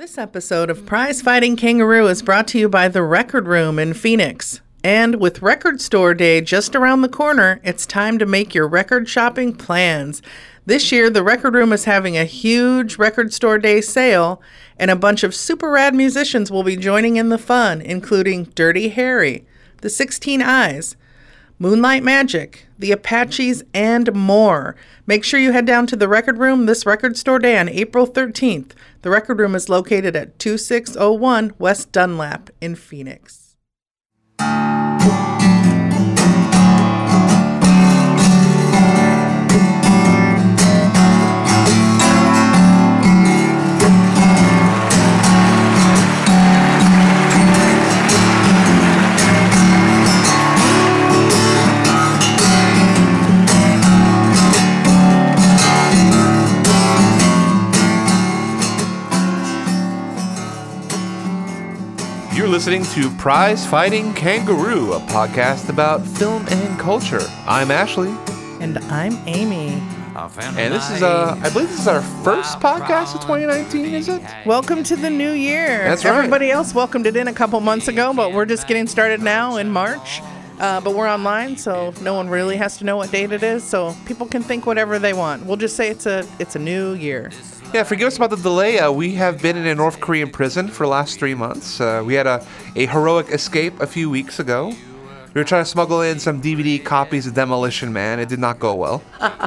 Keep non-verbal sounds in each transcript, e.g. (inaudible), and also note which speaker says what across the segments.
Speaker 1: This episode of Prize Fighting Kangaroo is brought to you by The Record Room in Phoenix. And with Record Store Day just around the corner, it's time to make your record shopping plans. This year, The Record Room is having a huge Record Store Day sale, and a bunch of super rad musicians will be joining in the fun, including Dirty Harry, The 16 Eyes, Moonlight Magic, The Apaches, and more. Make sure you head down to the Record Room this Record Store Day on April 13th. The Record Room is located at 2601 West Dunlap in Phoenix.
Speaker 2: Listening to Prize Fighting Kangaroo, a podcast about film and culture. I'm Ashley,
Speaker 1: And I'm Amy.
Speaker 2: and this is uh, I believe this is our first podcast of 2019. Is it?
Speaker 1: Welcome to the new year.
Speaker 2: That's right.
Speaker 1: Everybody else welcomed it in a couple months ago, but we're just getting started now in March. Uh, but we're online, so no one really has to know what date it is. So people can think whatever they want. We'll just say it's a it's a new year.
Speaker 2: Yeah. Forgive us about the delay. Uh, we have been in a North Korean prison for the last three months. Uh, we had a, a heroic escape a few weeks ago. We were trying to smuggle in some DVD copies of Demolition Man. It did not go well. (laughs)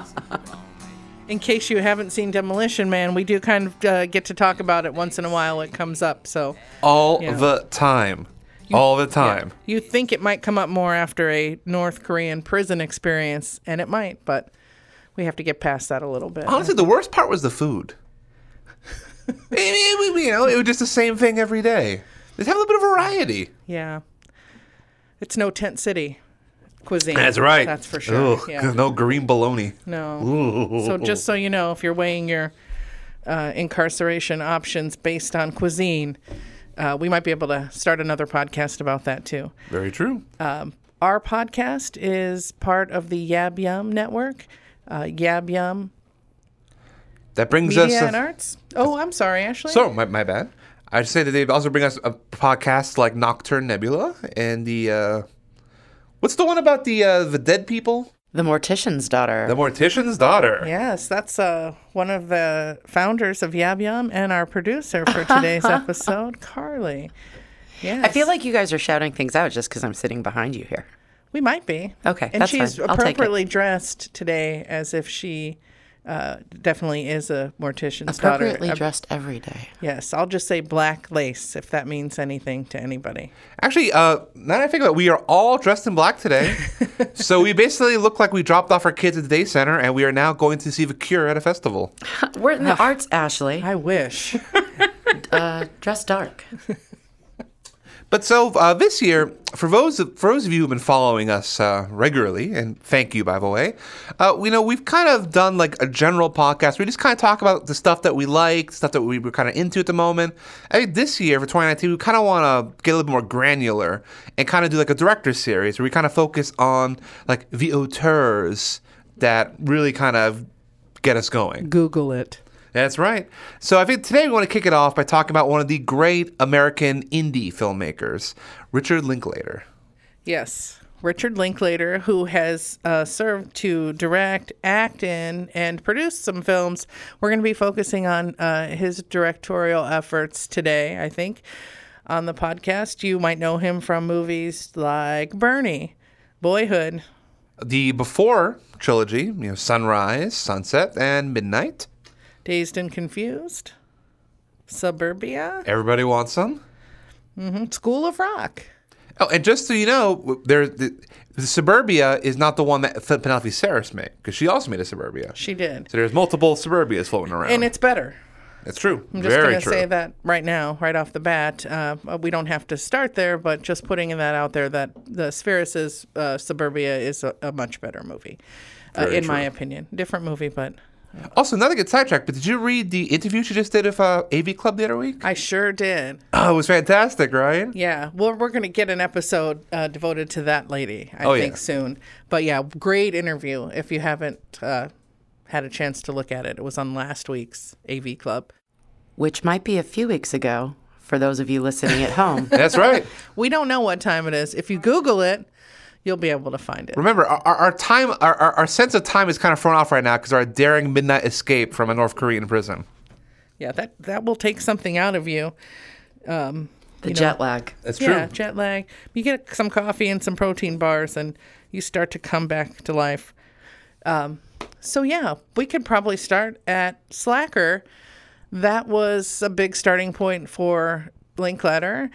Speaker 1: In case you haven't seen Demolition Man, we do kind of uh, get to talk about it once in a while. It comes up, so
Speaker 2: All
Speaker 1: Yeah.
Speaker 2: the time. All the time.
Speaker 1: you think it might come up more after a North Korean prison experience, and it might, but we have to get past that a little bit.
Speaker 2: Honestly, the worst part was the food. (laughs) I mean, you know, it was just the same thing every day. Just have a little bit of variety.
Speaker 1: Yeah, it's no tent city cuisine.
Speaker 2: That's right.
Speaker 1: That's for sure.
Speaker 2: Ugh,
Speaker 1: Yeah.
Speaker 2: No green bologna.
Speaker 1: No. So just so you know, if you're weighing your uh, incarceration options based on cuisine, uh, we might be able to start another podcast about that too.
Speaker 2: Very true.
Speaker 1: Our podcast is part of the Yab Yum network. Uh, Yab Yum
Speaker 2: that brings
Speaker 1: Media
Speaker 2: us.
Speaker 1: and Arts. Oh, I'm sorry, Ashley.
Speaker 2: so, my, my bad. I'd say that they also bring us a podcast like Nocturne Nebula and the. Uh, what's the one about the uh, the dead people?
Speaker 3: The Mortician's Daughter.
Speaker 2: The Mortician's Daughter.
Speaker 1: Yes, that's uh, one of the founders of Yab Yum and our producer for today's (laughs) episode, Carly. Yes.
Speaker 3: I feel like you guys are shouting things out just because I'm sitting behind you here.
Speaker 1: We might be.
Speaker 3: Okay,
Speaker 1: And
Speaker 3: that's
Speaker 1: she's
Speaker 3: fine. I'll take it.
Speaker 1: appropriately dressed today as if she uh, definitely is a mortician's daughter.
Speaker 3: Appropriately dressed every day.
Speaker 1: yes, I'll just say black lace if that means anything to anybody.
Speaker 2: Actually, uh, now that I think about it, we are all dressed in black today. (laughs) so we basically look like we dropped off our kids at the day center and we are now going to see The Cure at a festival. (laughs)
Speaker 3: We're in the arts, Ashley.
Speaker 1: I wish. (laughs)
Speaker 3: Uh, dress dark.
Speaker 2: But so uh, this year, for those of, for those of you who've been following us uh, regularly, and thank you by the way, uh, we know we've kind of done like a general podcast. We just kind of talk about the stuff that we like, stuff that we were kind of into at the moment. I think this year for 2019, we kind of want to get a little bit more granular and kind of do like a director series where we kind of focus on like the auteurs that really kind of get us going.
Speaker 1: Google it.
Speaker 2: That's right. So I think today we want to kick it off by talking about one of the great American indie filmmakers, Richard Linklater.
Speaker 1: Yes. Richard Linklater, who has uh, served to direct, act in, and produce some films. We're going to be focusing on uh, his directorial efforts today, I think, on the podcast. You might know him from movies like Bernie, Boyhood,
Speaker 2: The before trilogy, you know, Sunrise, Sunset, and Midnight.
Speaker 1: Dazed and Confused, Suburbia,
Speaker 2: Everybody wants some.
Speaker 1: School of Rock.
Speaker 2: Oh, and just so you know, there the, the Suburbia is not the one that Penelope Spheeris made because she also made a Suburbia.
Speaker 1: She did.
Speaker 2: So there's multiple Suburbias floating around.
Speaker 1: And it's better.
Speaker 2: it's true.
Speaker 1: I'm just going to
Speaker 2: true.
Speaker 1: say that right now, right off the bat. Uh, we don't have to start there, but just putting that out there that the Spheeris's uh, Suburbia is a, a much better movie, uh, in my opinion. Different movie, but
Speaker 2: Also, not to get sidetracked, but did you read the interview she just did with uh, AV Club the other week?
Speaker 1: I sure did.
Speaker 2: Oh, it was fantastic, right?
Speaker 1: Yeah, well, we're going to get an episode uh, devoted to that lady, I
Speaker 2: Oh,
Speaker 1: think,
Speaker 2: yeah.
Speaker 1: soon. But yeah, great interview. If you haven't uh, had a chance to look at it, it was on last week's AV Club.
Speaker 3: which might be a few weeks ago for those of you listening at home. (laughs)
Speaker 2: That's right.
Speaker 1: We don't know what time it is. If you Google it, you'll be able to find it.
Speaker 2: Remember, our, our, our time, our, our, our sense of time is kind of thrown off right now because our daring midnight escape from a North Korean prison.
Speaker 1: Yeah, that that will take something out of you.
Speaker 3: the jet lag.
Speaker 2: That's true.
Speaker 1: Yeah, jet lag. You get some coffee and some protein bars, and you start to come back to life. Um, so yeah, we could probably start at Slacker. That was a big starting point for Linklater.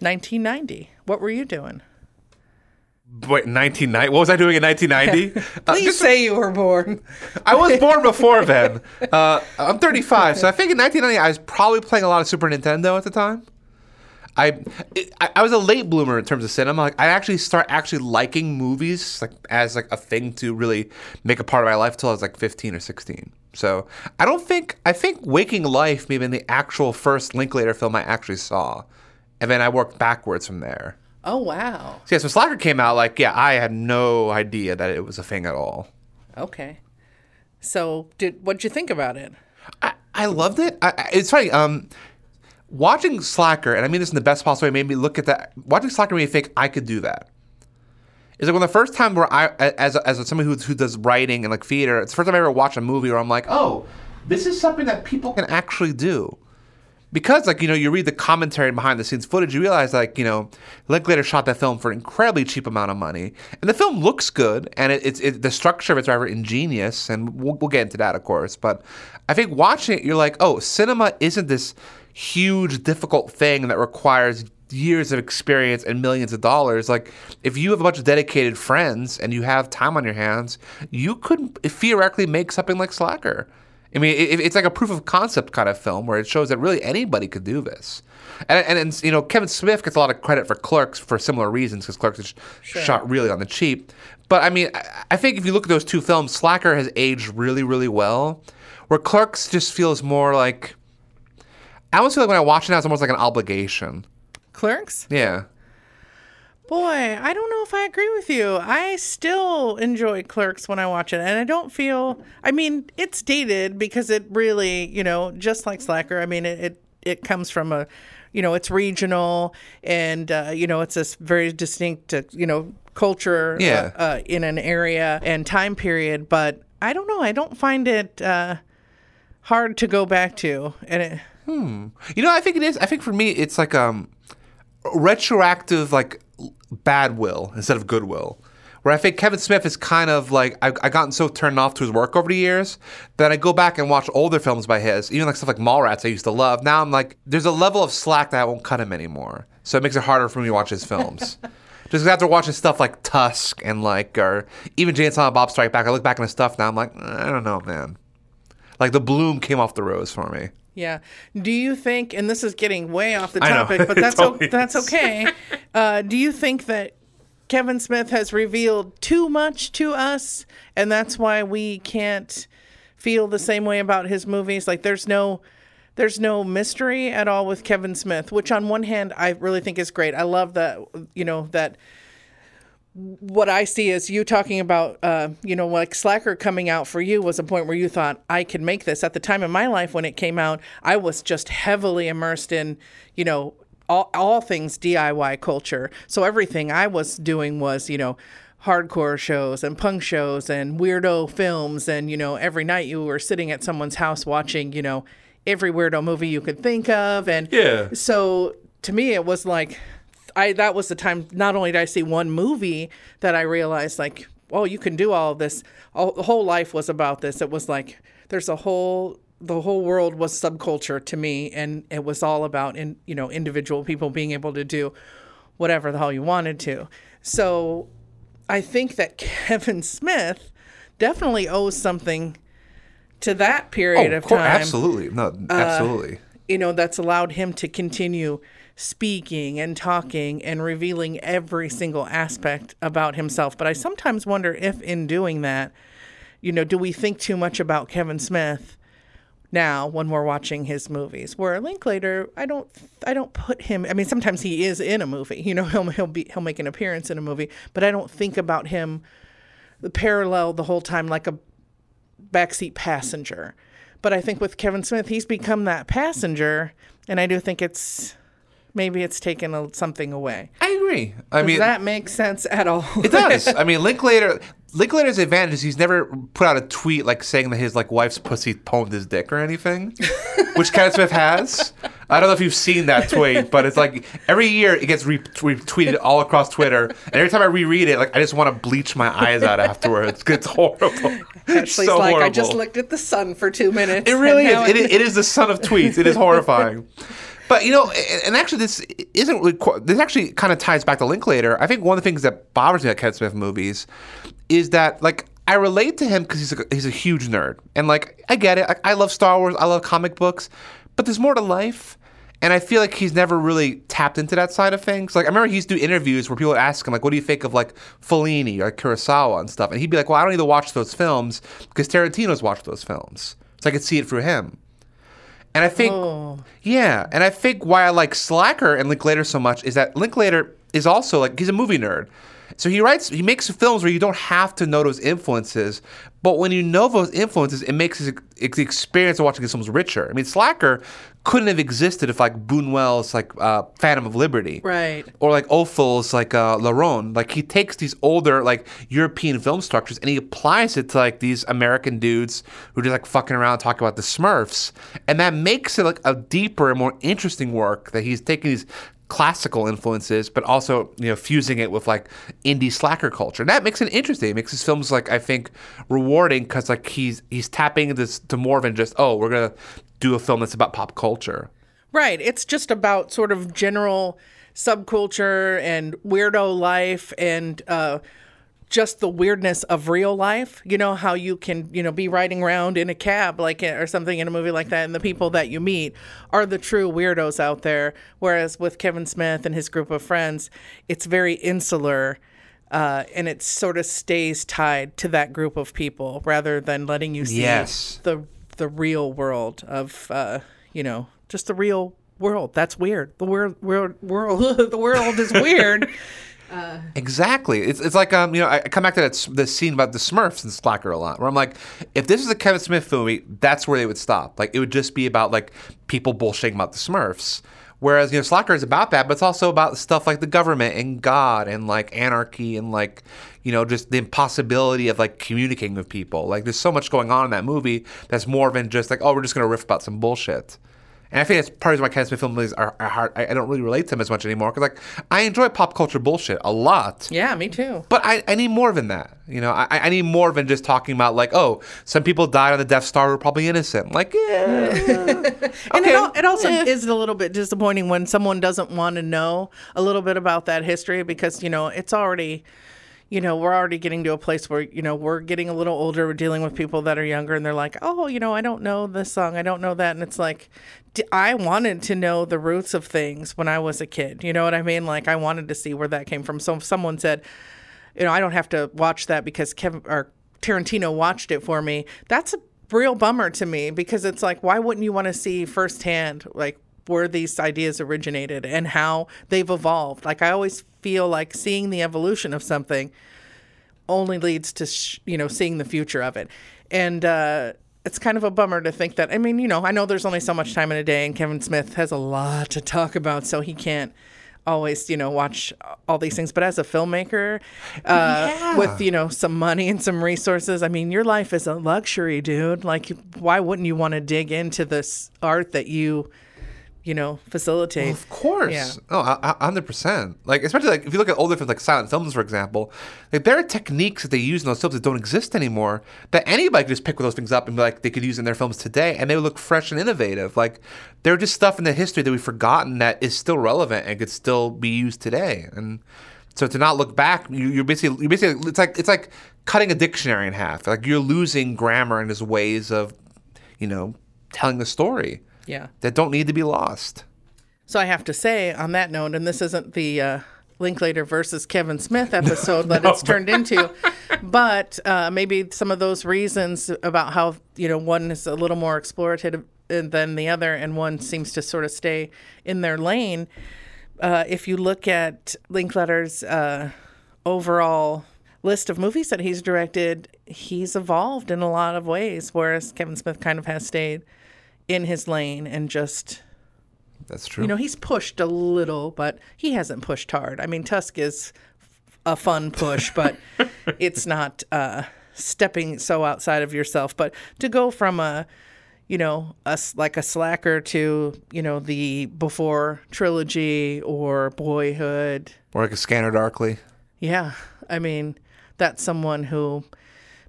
Speaker 1: 1990. What were you doing?
Speaker 2: Wait, 1990? What was I doing in 1990? (laughs) Uh,
Speaker 1: Please say you were born. (laughs)
Speaker 2: I was born before then. (laughs) Uh, I'm 35, so I think in 1990 I was probably playing a lot of Super Nintendo at the time. I, it, I I was a late bloomer in terms of cinema. Like I actually start actually liking movies like as like a thing to really make a part of my life until I was like 15 or 16. So I don't think I think Waking Life may have been the actual first Linklater film I actually saw, and then I worked backwards from there.
Speaker 1: Oh wow.
Speaker 2: So yeah, so Slacker came out like yeah, I had no idea that it was a thing at all.
Speaker 1: Okay. So did what'd you think about it?
Speaker 2: I, I loved it. I, I- it's funny. Um, watching Slacker, and I mean this in the best possible way, made me look at that. Watching Slacker made me think I could do that. It's like when the first time where I, as a, as a, somebody who who does writing and like theater, it's the first time I ever watched a movie where I'm like, oh, this is something that people can actually do. Because like you know, you read the commentary behind the scenes footage, you realize like you know, Linklater shot that film for an incredibly cheap amount of money, and the film looks good, and it, it's it, the structure of it's rather ingenious, and we'll, we'll get into that of course. But I think watching it, you're like, oh, cinema isn't this huge difficult thing that requires years of experience and millions of dollars. Like, if you have a bunch of dedicated friends and you have time on your hands, you could theoretically make something like Slacker. I mean, it, it's like a proof of concept kind of film where it shows that really anybody could do this. And, and, and you know, Kevin Smith gets a lot of credit for Clerks for similar reasons because Clerks is shot really on the cheap. But I mean, I, I think if you look at those two films, Slacker has aged really, really well, where Clerks just feels more like. I almost feel like when I watch it now, it's almost like an obligation.
Speaker 1: Clerks?
Speaker 2: Yeah.
Speaker 1: Boy, I don't know if I agree with you. I still enjoy Clerks when I watch it, and I don't feel. I mean, it's dated because it really, you know, just like Slacker. I mean, it it, it comes from a, you know, it's regional, and uh, you know, it's this very distinct, uh, you know, culture
Speaker 2: Yeah.
Speaker 1: uh, uh, in an area and time period. But I don't know. I don't find it uh, hard to go back to, and it. Hmm.
Speaker 2: You know, I think it is. I think for me, it's like um, retroactive, like bad will instead of goodwill. Where I think Kevin Smith is kind of like I I gotten so turned off to his work over the years that I go back and watch older films by his, even like stuff like Mallrats I used to love. Now I'm like, there's a level of slack that I won't cut him anymore. So it makes it harder for me to watch his films. (laughs) Just after watching stuff like Tusk and like, or even Jay and Silent Bob Strike Back, I look back on his stuff now. I'm like, mm, I don't know, man. Like the bloom came off the rose for me.
Speaker 1: Yeah. Do you think, and this is getting way off the topic, but (laughs) that's o- that's okay. Uh, do you think that Kevin Smith has revealed too much to us, and that's why we can't feel the same way about his movies? Like, there's no. There's no mystery at all with Kevin Smith, which on one hand I really think is great. I love that, you know, that what I see is you talking about, uh, you know, like Slacker coming out for you was a point where you thought, I could make this. At the time in my life when it came out, I was just heavily immersed in, you know, all, all things DIY culture. So everything I was doing was, you know, hardcore shows and punk shows and weirdo films. And, you know, every night you were sitting at someone's house watching, you know, every weirdo movie you could think of. And
Speaker 2: Yeah.
Speaker 1: so to me, it was like, I that was the time. Not only did I see one movie that I realized, like, oh, you can do all of this. All, the whole life was about this. It was like there's a whole the whole world was subculture to me, and it was all about in you know individual people being able to do whatever the hell you wanted to. So I think that (laughs) Kevin Smith definitely owes something to that period oh, of
Speaker 2: course,
Speaker 1: time
Speaker 2: Oh, absolutely. No, uh, absolutely.
Speaker 1: you know, that's allowed him to continue speaking and talking and revealing every single aspect about himself. But I sometimes wonder if, in doing that, you know, do we think too much about Kevin Smith now when we're watching his movies? Where Linklater, I don't, I don't put him. I mean, sometimes he is in a movie. You know, (laughs) he'll he'll be he'll make an appearance in a movie, but I don't think about him the parallel the whole time like a backseat passenger. But I think with Kevin Smith, he's become that passenger, and I do think it's maybe it's taken a, something away.
Speaker 2: I agree. I
Speaker 1: Does
Speaker 2: mean,
Speaker 1: that make sense at all?
Speaker 2: it does. (laughs) I mean, Linklater. Linklater's advantage is he's never put out a tweet like saying that his like wife's pussy pwned his dick or anything, (laughs) which Kevin Smith has. I don't know if you've seen that tweet, but it's like every year it gets retweeted all across Twitter, and every time I reread it, like I just want to bleach my eyes out afterwards. (laughs) It's horrible. It's
Speaker 1: Ashley's
Speaker 2: so
Speaker 1: like,
Speaker 2: horrible.
Speaker 1: I just looked at the sun for two minutes.
Speaker 2: It really is. It, is- it is the son of tweets. It is horrifying. But you know, and- actually, this isn't really. This actually kind of ties back to Linklater. I think one of the things that bothers me about Kevin Smith movies is that, like, I relate to him because he's a, he's a huge nerd, and like, I get it. I, I love Star Wars. I love comic books, but there's more to life. And I feel like he's never really tapped into that side of things. Like I remember he used to do interviews where people ask him, like, "What do you think of like Fellini or Kurosawa and stuff?" And he'd be like, "Well, I don't need to watch those films because Tarantino's watched those films, so I could see it through him." And I think, oh. yeah, and I think why I like Slacker and Linklater so much is that Linklater is also like he's a movie nerd. So he writes, he makes films where you don't have to know those influences, but when you know those influences, it makes the the experience of watching these films richer. I mean, Slacker couldn't have existed if like Buñuel's like uh, Phantom of Liberty,
Speaker 1: Right.
Speaker 2: or like Ophuls like uh, La Ronde. Like he takes these older like European film structures and he applies it to like these American dudes who are just like fucking around talking about the Smurfs, and that makes it like a deeper and more interesting work that he's taking these classical influences, but also you know fusing it with like indie slacker culture. And that makes it interesting. It makes his films like I think rewarding because like he's he's tapping this to more than just oh we're gonna do a film that's about pop culture.
Speaker 1: Right. It's just about sort of general subculture and weirdo life and uh, just the weirdness of real life. You know, how you can, you know, be riding around in a cab like or something in a movie like that, and the people that you meet are the true weirdos out there. Whereas with Kevin Smith and his group of friends, it's very insular. Uh, and it sort of stays tied to that group of people rather than letting you see
Speaker 2: Yes.
Speaker 1: the the real world of uh, you know just the real world. That's weird. The world world world (laughs) the world is weird. (laughs)
Speaker 2: Exactly. It's, it's like um you know I I come back to that the scene about the Smurfs and Slacker a lot, where I'm like, if this is a Kevin Smith movie, that's where they would stop. Like it would just be about like people bullshitting about the Smurfs. Whereas you know Slacker is about that, but it's also about stuff like the government and God and like anarchy and like you know just the impossibility of like communicating with people. Like there's so much going on in that movie that's more than just like oh we're just gonna riff about some bullshit. And I think that's part of why Kevin Smith film movies are, are hard. I, I don't really relate to them as much anymore because like I enjoy pop culture bullshit a lot.
Speaker 1: yeah, me too.
Speaker 2: But I, I need more than that. You know, I, I need more than just talking about like, oh, some people died on the Death Star who were probably innocent. Like, yeah. (laughs)
Speaker 1: And (laughs)
Speaker 2: Okay.
Speaker 1: it, al- it also is a little bit disappointing when someone doesn't want to know a little bit about that history because you know it's already you know we're already getting to a place where you know we're getting a little older we're dealing with people that are younger and they're like oh you know i don't know this song i don't know that and it's like i wanted to know the roots of things when i was a kid you know what i mean? Like i wanted to see where that came from. So if someone said you know i don't have to watch that because kevin or tarantino watched it for me that's a real bummer to me because it's like why wouldn't you want to see firsthand like where these ideas originated and how they've evolved? Like i always feel like seeing the evolution of something only leads to sh- you know seeing the future of it. And uh it's kind of a bummer to think that i mean you know i know there's only so much time in a day and kevin smith has a lot to talk about so he can't always you know watch all these things. But as a filmmaker uh with you know some money and some resources i mean your life is a luxury dude. Like why wouldn't you want to dig into this art that you you know facilitate
Speaker 2: Of course.
Speaker 1: Yeah.
Speaker 2: Oh, hundred percent. Like especially like if you look at older films like silent films, for example, like there are techniques that they use in those films that don't exist anymore. That anybody could just pick those things up and be like they could use in their films today, and they would look fresh and innovative. Like they're just stuff in the history that we've forgotten that is still relevant and could still be used today. And so to not look back, you, you're basically you basically it's like it's like cutting a dictionary in half. Like you're losing grammar and just ways of, you know, telling the story
Speaker 1: yeah
Speaker 2: that don't need to be lost.
Speaker 1: So I have to say, on that note, and this isn't the uh, Linklater versus Kevin Smith episode that (laughs) it's turned into, but uh, maybe some of those reasons about how you know one is a little more explorative than the other, and one seems to sort of stay in their lane. Uh, if you look at Linklater's uh, overall list of movies that he's directed, he's evolved in a lot of ways, whereas Kevin Smith kind of has stayed in his lane and just
Speaker 2: That's true.
Speaker 1: you know he's pushed a little, but he hasn't pushed hard. I mean, Tusk is a fun push, but (laughs) it's not uh, stepping so outside of yourself. But to go from a you know, us like a slacker to, you know, the before trilogy or boyhood.
Speaker 2: or like a Scanner Darkly.
Speaker 1: Yeah. I mean, that's someone who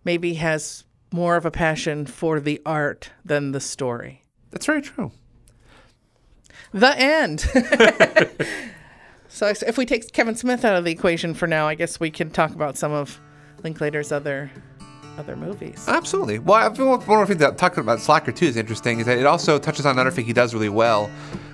Speaker 1: maybe has more of a passion for the art than the story.
Speaker 2: That's very true.
Speaker 1: The end. (laughs) so if we take Kevin Smith out of the equation for now, I guess we can talk about some of Linklater's other other movies.
Speaker 2: Absolutely. Well, I feel one of the things that talking about Slacker too is interesting is that it also touches on another thing he does really well,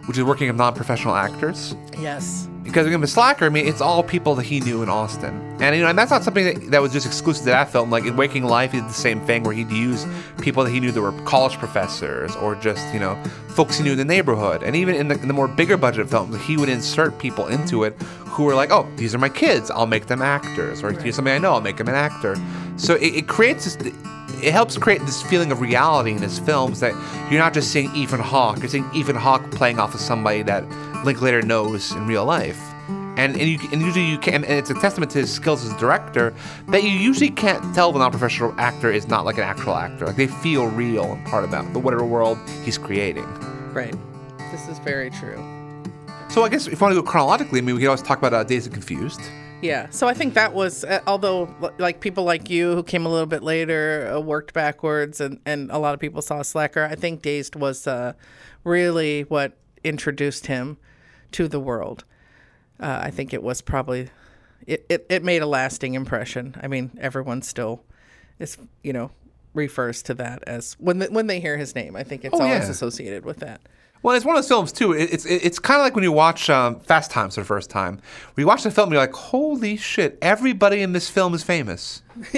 Speaker 2: which is working with non-professional actors.
Speaker 1: Yes.
Speaker 2: Because again, with Slacker, I mean, it's all people that he knew in Austin, and you know, and that's not something that, that was just exclusive to that film. Like in Waking Life, he did the same thing where he'd use people that he knew that were college professors or just you know folks he knew in the neighborhood, and even in the, in the more bigger budget films, he would insert people into it who were like, oh, these are my kids, I'll make them actors, or here's somebody I know, I'll make him an actor. So it, it creates this. It helps create this feeling of reality in his films that you're not just seeing Ethan Hawke, you're seeing Ethan Hawke playing off of somebody that Linklater knows in real life. And, and, you, and usually you can, and it's a testament to his skills as a director that you usually can't tell the non-professional actor is not like an actual actor. Like they feel real and part of that, the whatever world he's creating.
Speaker 1: Right. This is very true.
Speaker 2: So I guess if you want to go chronologically, I mean, we can always talk about uh, Dazed and Confused.
Speaker 1: Yeah. So I think that was, uh, although like people like you who came a little bit later uh, worked backwards, and and a lot of people saw Slacker. I think Dazed was uh, really what introduced him to the world. Uh, I think it was probably it, it, it made a lasting impression. I mean, everyone still is you know refers to that as when the, when they hear his name. I think it's
Speaker 2: Oh,
Speaker 1: always
Speaker 2: yeah.
Speaker 1: associated with that.
Speaker 2: Well, it's one of those films too. it- It's it's kind of like when you watch um, Fast Times for the first time. When you watch the film, and you're like, "Holy shit! Everybody in this film is famous." (laughs)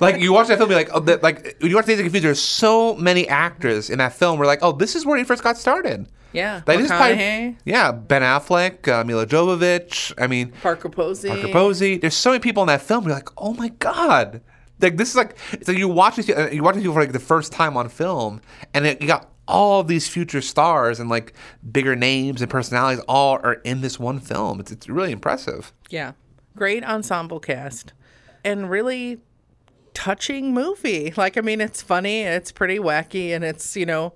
Speaker 2: like you watch that film, you're like, "Oh, that, like when you watch Dazed and Confused, there's so many actors in that film. We're like, "Oh, this is where he first got started."
Speaker 1: Yeah.
Speaker 2: Is probably- yeah, Ben Affleck, uh, Milla Jovovich. I mean,
Speaker 1: Parker Posey.
Speaker 2: Parker Posey. There's so many people in that film. You're like, oh my god. Like this is like it's like you watch these uh, you watch these people for like the first time on film, and it, you got all of these future stars and like bigger names and personalities all are in this one film. It's it's really impressive.
Speaker 1: Yeah. Great ensemble cast and really touching movie. Like, I mean, it's funny, it's pretty wacky, and it's, you know,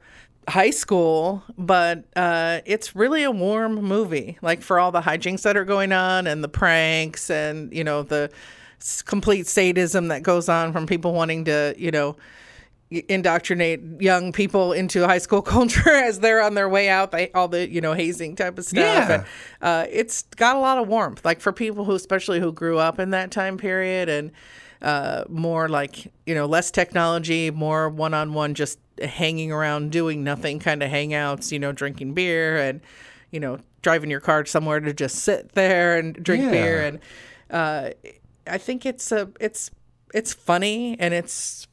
Speaker 1: high school, but uh, it's really a warm movie. Like, for all the hijinks that are going on and the pranks and, you know, the complete sadism that goes on from people wanting to, you know, indoctrinate young people into high school (laughs) culture as they're on their way out they, all the you know hazing type of stuff
Speaker 2: Yeah.
Speaker 1: and, uh, it's got a lot of warmth like for people who especially who grew up in that time period and uh, more like you know less technology more one-on-one just hanging around doing nothing kind of hangouts you know drinking beer and you know driving your car somewhere to just sit there and drink
Speaker 2: Yeah.
Speaker 1: beer and uh, i think it's a it's it's funny and it's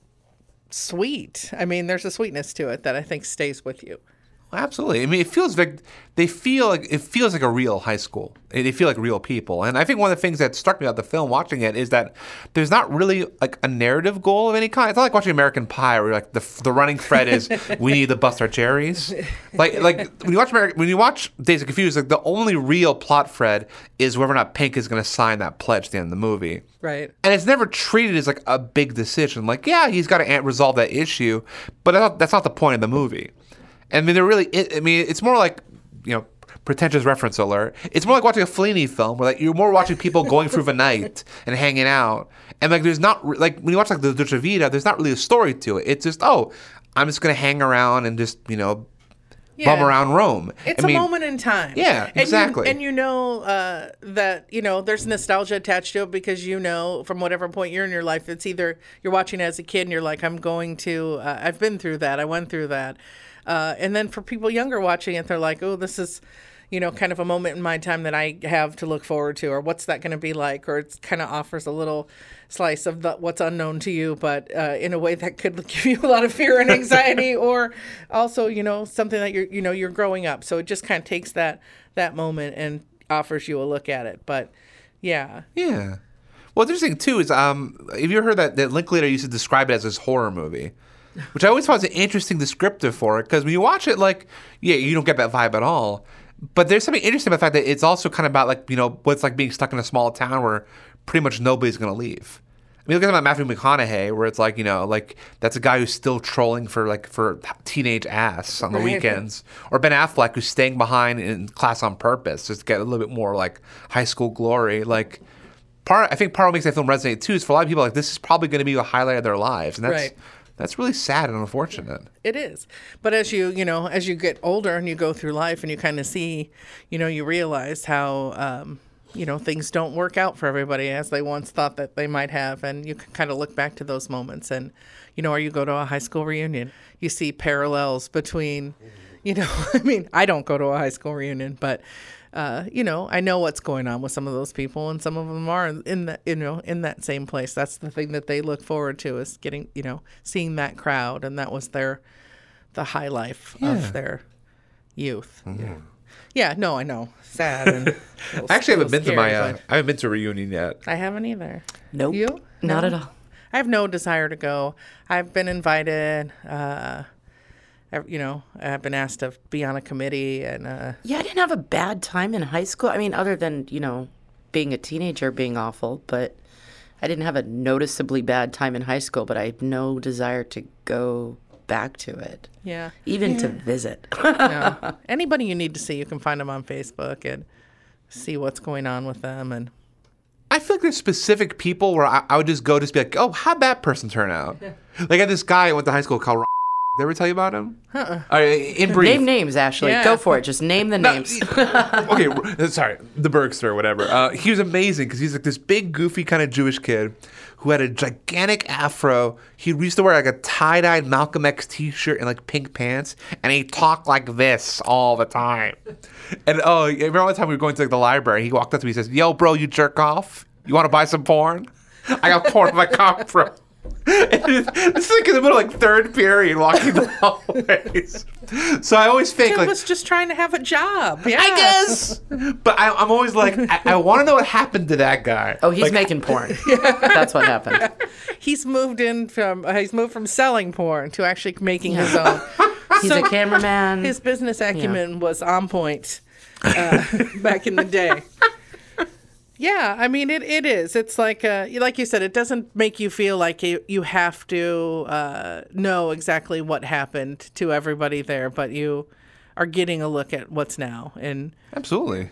Speaker 1: sweet. I mean, there's a sweetness to it that I think stays with you.
Speaker 2: Absolutely. I mean, it feels like they feel like it feels like a real high school. They feel like real people. And I think one of the things that struck me about the film watching it is that there's not really like a narrative goal of any kind. It's not like watching American Pie where like the the running thread is (laughs) we need to bust our cherries. Like like when you watch American, when you watch Dazed and Confused, like the only real plot thread is whether or not Pink is going to sign that pledge at the end of the movie.
Speaker 1: Right.
Speaker 2: And it's never treated as like a big decision. Like, yeah, he's got to resolve that issue, but that's not the point of the movie. I mean, they're really. I mean, it's more like you know, pretentious reference alert. It's more like watching a Fellini film, where like you're more watching people going through the (laughs) night and hanging out, and like there's not re- like when you watch like the Dolce Vita, there's not really a story to it. It's just oh, I'm just gonna hang around and just you know. Bum around Rome.
Speaker 1: It's
Speaker 2: I mean,
Speaker 1: a moment in time.
Speaker 2: Yeah,
Speaker 1: And you-
Speaker 2: exactly.
Speaker 1: And you, know uh, that, you know, there's nostalgia attached to it because you know from whatever point you're in your life, it's either you're watching it as a kid and you're like, I'm going to, uh, I've been through that. I went through that. Uh, and then for people younger watching it, they're like, oh, this is, you know, kind of a moment in my time that I have to look forward to, or what's that going to be like, or it kind of offers a little slice of the, what's unknown to you, but uh, in a way that could (laughs) give you a lot of fear and anxiety, (laughs) or also, you know, something that you're, you know, you're growing up. So it just kind of takes that that moment and offers you a look at it. But yeah,
Speaker 2: Yeah. Well, interesting too is um, have you heard that that Linklater used to describe it as his horror movie, which I always thought was an interesting descriptive for it because when you watch it, like yeah, you don't get that vibe at all. But there's something interesting about the fact that it's also kind of about like you know what's like being stuck in a small town where pretty much nobody's gonna leave. I mean, look at about Matthew McConaughey, where it's like you know, like that's a guy who's still trolling for like for teenage ass on the
Speaker 1: Right.
Speaker 2: weekends, or Ben Affleck who's staying behind in class on purpose just to get a little bit more like high school glory. Like part, I think part of what makes that film resonate too is for a lot of people like this is probably going to be a highlight of their lives, and that's
Speaker 1: Right.
Speaker 2: That's really sad and unfortunate.
Speaker 1: It is. But as you, you know, as you get older and you go through life and you kind of see, you know, you realize how, um, you know, things don't work out for everybody as they once thought that they might have. And you can kind of look back to those moments and, you know, or you go to a high school reunion, you see parallels between, you know, (laughs) I mean, I don't go to a high school reunion, but, uh, you know, I know what's going on with some of those people, and some of them are in that, you know, in that same place. That's the thing that they look forward to is getting, you know, seeing that crowd, and that was their, the high life of their youth. Yeah. Yeah. No, I know. Sad. And (laughs) a little-
Speaker 2: I actually haven't
Speaker 1: little
Speaker 2: been to my uh, I haven't been to a reunion yet.
Speaker 1: I haven't either.
Speaker 3: Nope.
Speaker 1: You?
Speaker 3: Not
Speaker 1: No?
Speaker 3: at all.
Speaker 1: I have no desire to go. I've been invited. Uh, I've- you know, I've been asked to be on a committee, and uh,
Speaker 3: Yeah, I didn't have a bad time in high school. I mean, other than, you know, being a teenager being awful, but I didn't have a noticeably bad time in high school, but I have no desire to go back to it,
Speaker 1: yeah.
Speaker 3: even to visit. (laughs)
Speaker 1: no. Anybody you need to see, you can find them on Facebook and see what's going on with them. And
Speaker 2: I feel like there's specific people where I, I would just go just be like, oh, how'd that person turn out? (laughs) Like I had this guy I went to high school called. Did I ever tell you about him? Uh-uh. in brief.
Speaker 3: name names, Ashley.
Speaker 1: Yeah.
Speaker 3: Go for it. Just name the names. (laughs)
Speaker 2: okay, sorry, the Bergster or whatever. Uh, he was amazing because he's like this big, goofy kind of Jewish kid who had a gigantic afro. He used to wear like a tie-dyed Malcolm X T-shirt and like pink pants, and he talked like this all the time. And oh, I remember one time we were going to like, the library. He walked up to me. He says, "Yo, bro, you jerk off? You want to buy some porn? I got porn in my car, bro." This is like in the middle of like third period walking the (laughs) hallways. So I always think
Speaker 1: Tim
Speaker 2: like
Speaker 1: was just trying to have a job. Yeah.
Speaker 2: I guess. But I, I'm always like, I, I want to know what happened to that guy.
Speaker 3: Oh, he's
Speaker 2: Like,
Speaker 3: making porn. (laughs) That's what happened. (laughs)
Speaker 1: He's moved in from, uh, he's moved from selling porn to actually making his own.
Speaker 3: He's
Speaker 1: So-
Speaker 3: a cameraman.
Speaker 1: His business acumen was on point uh, back in the day. Yeah, I mean it, it is. It's like uh, like you said, it doesn't make you feel like you, you have to uh, know exactly what happened to everybody there, but you are getting a look at what's now. And
Speaker 2: Absolutely.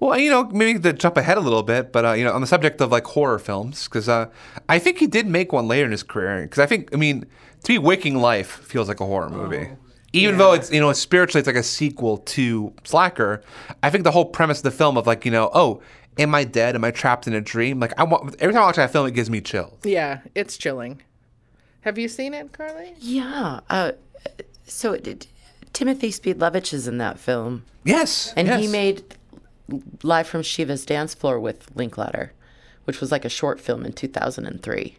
Speaker 2: Well, you know, maybe to jump ahead a little bit, but uh, you know, on the subject of like horror films, because uh, I think he did make one later in his career. Because I think, I mean, to me, Waking Life feels like a horror movie. Even though it's you know spiritually it's like a sequel to Slacker, I think the whole premise of the film of like you know oh am I dead am I trapped in a dream like I want every time I watch that film it gives me chills.
Speaker 1: yeah, it's chilling. Have you seen it, Carly?
Speaker 3: yeah. Uh, so it, it- Timothy Speed Levitch is in that film.
Speaker 2: Yes,
Speaker 3: And he made Live from Shiva's Dance Floor with Linklater, which was like a short film in 2003.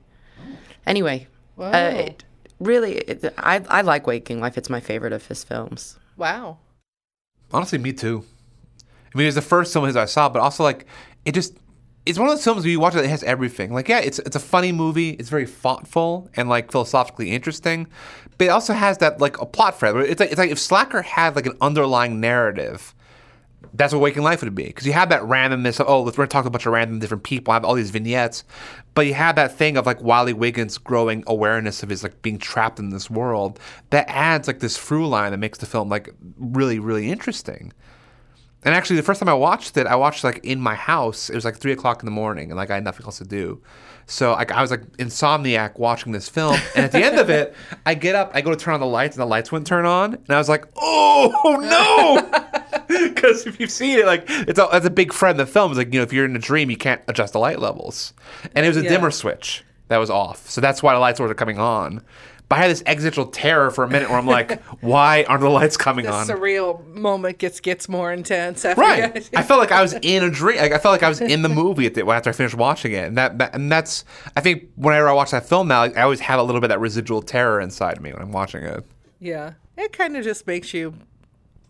Speaker 3: Anyway, uh, it, really, it, I, I like Waking Life. It's my favorite of his films.
Speaker 1: Wow.
Speaker 2: Honestly, me too. I mean, it was the first film I saw, but also like it just it's one of those films where you watch it, it has everything. Like, yeah, it's it's a funny movie. It's very thoughtful and like philosophically interesting, but it also has that like a plot thread. It's like it's like if Slacker had like an underlying narrative. That's what Waking Life would be because you have that randomness. Of, oh, we're talking a bunch of random different people. I have all these vignettes, but you have that thing of like Wiley Wiggins' growing awareness of his like being trapped in this world that adds like this through line that makes the film like really really interesting. And actually, the first time I watched it, I watched like in my house. It was like three o'clock in the morning, and like I had nothing else to do. So like I was like insomniac watching this film. And at the end of it, (laughs) I get up, I go to turn on the lights, and the lights wouldn't turn on. And I was like, oh no! (laughs) Because if you've seen it, like it's a, it's a big friend of the film. It's like you know if you're in a dream, you can't adjust the light levels, and it was a
Speaker 1: Yeah.
Speaker 2: dimmer switch that was off. So that's why the lights weren't coming on. But I had this existential terror for a minute where I'm like, (laughs) why aren't the lights coming
Speaker 1: The
Speaker 2: on?
Speaker 1: The surreal moment gets gets more intense
Speaker 2: Right. I felt like I was in a dream. Like I felt like I was in the movie at the, after I finished watching it, and that, that and that's. I think whenever I watch that film now, I always have a little bit of that residual terror inside me when I'm watching it.
Speaker 1: Yeah. It kind of just makes you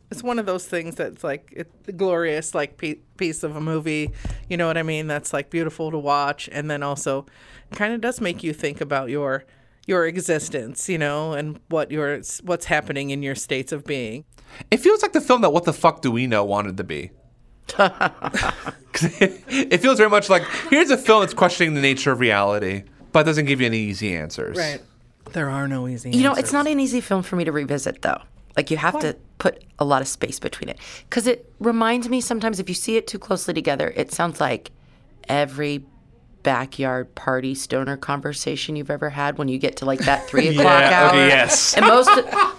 Speaker 1: It's one of those things that's like it's a glorious like pe- piece of a movie. You know what I mean? That's like beautiful to watch, and then also kind of does make you think about your your existence, you know, and what your what's happening in your states of being.
Speaker 2: It feels like the film that What the Fuck Do We Know wanted to be. it, (laughs) it feels very much like here's a film that's questioning the nature of reality, but doesn't give you any easy answers. Right.
Speaker 1: There are no easy.
Speaker 3: You know, it's not an easy film for me to revisit, though. Like, you have to put a lot of space between it. Because it reminds me sometimes, if you see it too closely together, it sounds like every backyard party stoner conversation you've ever had when you get to like that (laughs) three o'clock
Speaker 2: Yeah,
Speaker 3: hour.
Speaker 2: okay, yes.
Speaker 3: And most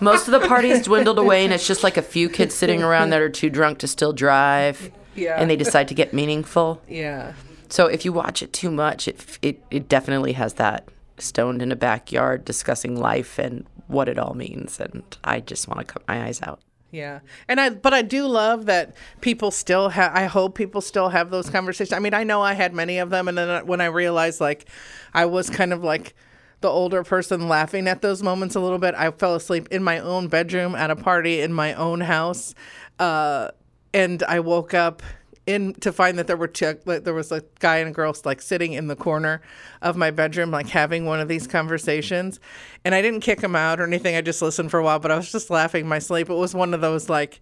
Speaker 3: most of the parties dwindled away, and it's just like a few kids sitting around that are too drunk to still drive.
Speaker 1: Yeah.
Speaker 3: And they decide to get meaningful.
Speaker 1: Yeah.
Speaker 3: So if you watch it too much, it it it definitely has that stoned in a backyard discussing life and what it all means, and I just want to cut my eyes out.
Speaker 1: Yeah. And I but I do love that people still have I hope people still have those conversations. I mean, I know I had many of them and then when I realized like I was kind of like the older person laughing at those moments a little bit, I fell asleep in my own bedroom at a party in my own house. Uh and I woke up in to find that there were two, like, there was a guy and a girl like sitting in the corner of my bedroom like having one of these conversations and I didn't kick them out or anything I just listened for a while but I was just laughing in my sleep it was one of those like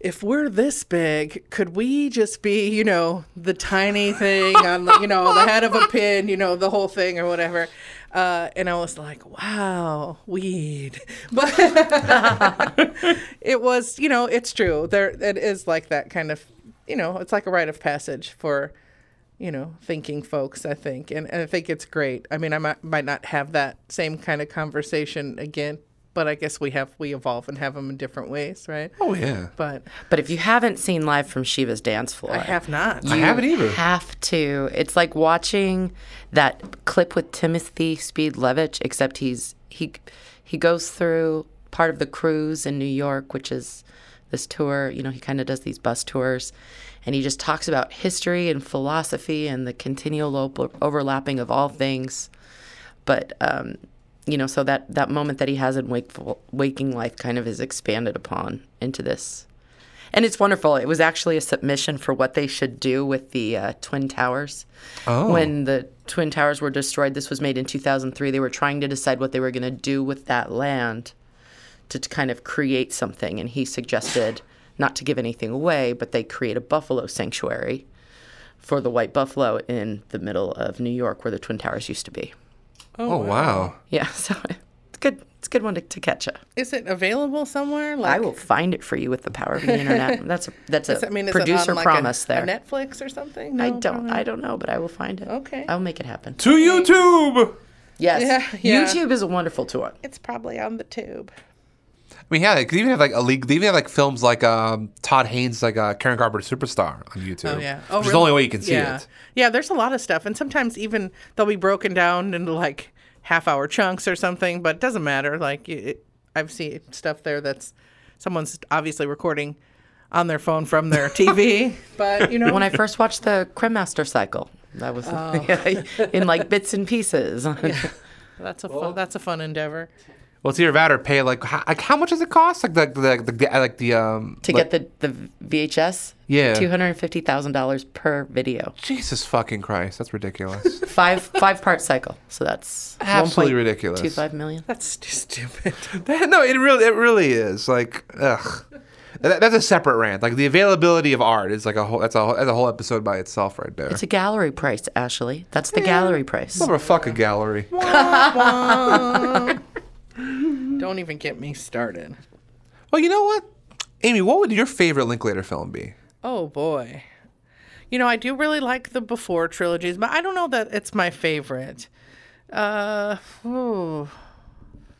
Speaker 1: if we're this big, could we just be, you know, the tiny thing on, the, you know, the head of a pin, you know, the whole thing or whatever? Uh, and I was like, wow, weed. (laughs) But (laughs) it was, you know, it's true. There, it is like that kind of, you know, it's like a rite of passage for, you know, thinking folks. I think, and, and I think it's great. I mean, I might, might not have that same kind of conversation again, but I guess we have we evolve and have them in different ways, right?
Speaker 2: Oh yeah.
Speaker 1: But
Speaker 3: But if you haven't seen live from Shiva's dance floor,
Speaker 1: I have not.
Speaker 2: I haven't either.
Speaker 3: have to. It's like watching that clip with Timothy Speed Levitch, except he's he he goes through part of the cruise in New York, which is this tour. You know, he kind of does these bus tours, and he just talks about history and philosophy and the continual op- overlapping of all things. But um, you know, so that that moment that he has in wakeful, waking life kind of is expanded upon into this. And it's wonderful. It was actually a submission for what they should do with the uh, Twin Towers.
Speaker 2: Oh.
Speaker 3: When the Twin Towers were destroyed, this was made in 2003. They were trying to decide what they were going to do with that land to, to kind of create something. And he suggested not to give anything away, but they create a buffalo sanctuary for the white buffalo in the middle of New York where the Twin Towers used to be.
Speaker 2: Oh, oh wow.
Speaker 3: Yeah, (laughs) so it's good. It's a good one to, to catch up.
Speaker 1: Is it available somewhere? Like,
Speaker 3: I will find it for you with the power of the internet. (laughs) That's a that's a
Speaker 1: Is, mean,
Speaker 3: producer
Speaker 1: it like
Speaker 3: promise
Speaker 1: a,
Speaker 3: there.
Speaker 1: A Netflix or something?
Speaker 3: I don't
Speaker 1: probably
Speaker 3: I don't know, but I will find it.
Speaker 1: Okay.
Speaker 3: I'll make it happen.
Speaker 2: To YouTube.
Speaker 3: Yes. (laughs)
Speaker 1: Yeah, yeah.
Speaker 3: YouTube is a wonderful tool.
Speaker 1: It's probably on the tube.
Speaker 2: I mean, yeah, they could even have like a league. They even have like films like um, Todd Haynes, like uh, Karen Carpenter Superstar on YouTube.
Speaker 1: Oh yeah.
Speaker 2: which is the only way you can see
Speaker 1: yeah.
Speaker 2: it.
Speaker 1: Yeah, there's a lot of stuff, and sometimes even they'll be broken down into like half-hour chunks or something, but it doesn't matter. Like it, I've seen stuff there that's someone's obviously recording on their phone from their (laughs) TV, but you know,
Speaker 3: When I first watched the Cremaster cycle, that was (laughs) in like bits and pieces. (laughs)
Speaker 1: that's a fun, that's a fun endeavor.
Speaker 2: Well, it's either that or pay like how, like how much does it cost? Like the the, the, like the um
Speaker 3: to
Speaker 2: like-
Speaker 3: get the, the VHS,
Speaker 2: Yeah.
Speaker 3: two hundred and fifty thousand dollars per video,
Speaker 2: Jesus fucking Christ, that's ridiculous. (laughs)
Speaker 3: five five part cycle. So that's
Speaker 2: Absolutely ridiculous.
Speaker 3: Two five million.
Speaker 1: That's too stupid. (laughs)
Speaker 2: no, it really it really is like ugh. That, that's a separate rant. Like the availability of art is like a whole that's a whole, that's a whole episode by itself right there.
Speaker 3: It's a gallery price, Ashley. That's the gallery price.
Speaker 2: Over a gallery.
Speaker 1: Don't even get me started.
Speaker 2: Well, you know what, Amy, what would your favorite Linklater film be?
Speaker 1: Oh boy. You know, I do really like the before trilogies, but I don't know that it's my favorite. Uh, ooh.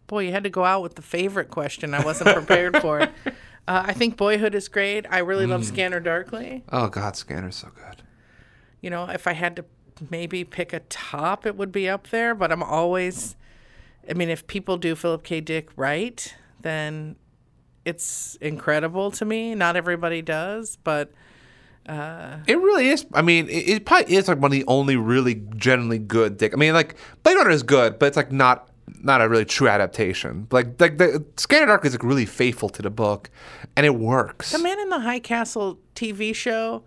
Speaker 1: boy, you had to go out with the favorite question. I wasn't prepared for it. (laughs) Uh, I think Boyhood is great. I really love Scanner Darkly.
Speaker 2: Oh God, Scanner's so good.
Speaker 1: You know, if I had to maybe pick a top, it would be up there. But I'm always, I mean, if people do Philip K. Dick right, then it's incredible to me. Not everybody does, but Uh,
Speaker 2: It really is. I mean, it, it probably is like one of the only really generally good Dick. I mean, like Blade Runner is good, but it's like not not a really true adaptation. Like like the Scanner Dark is like really faithful to the book, and it works.
Speaker 1: The Man in the High Castle TV show,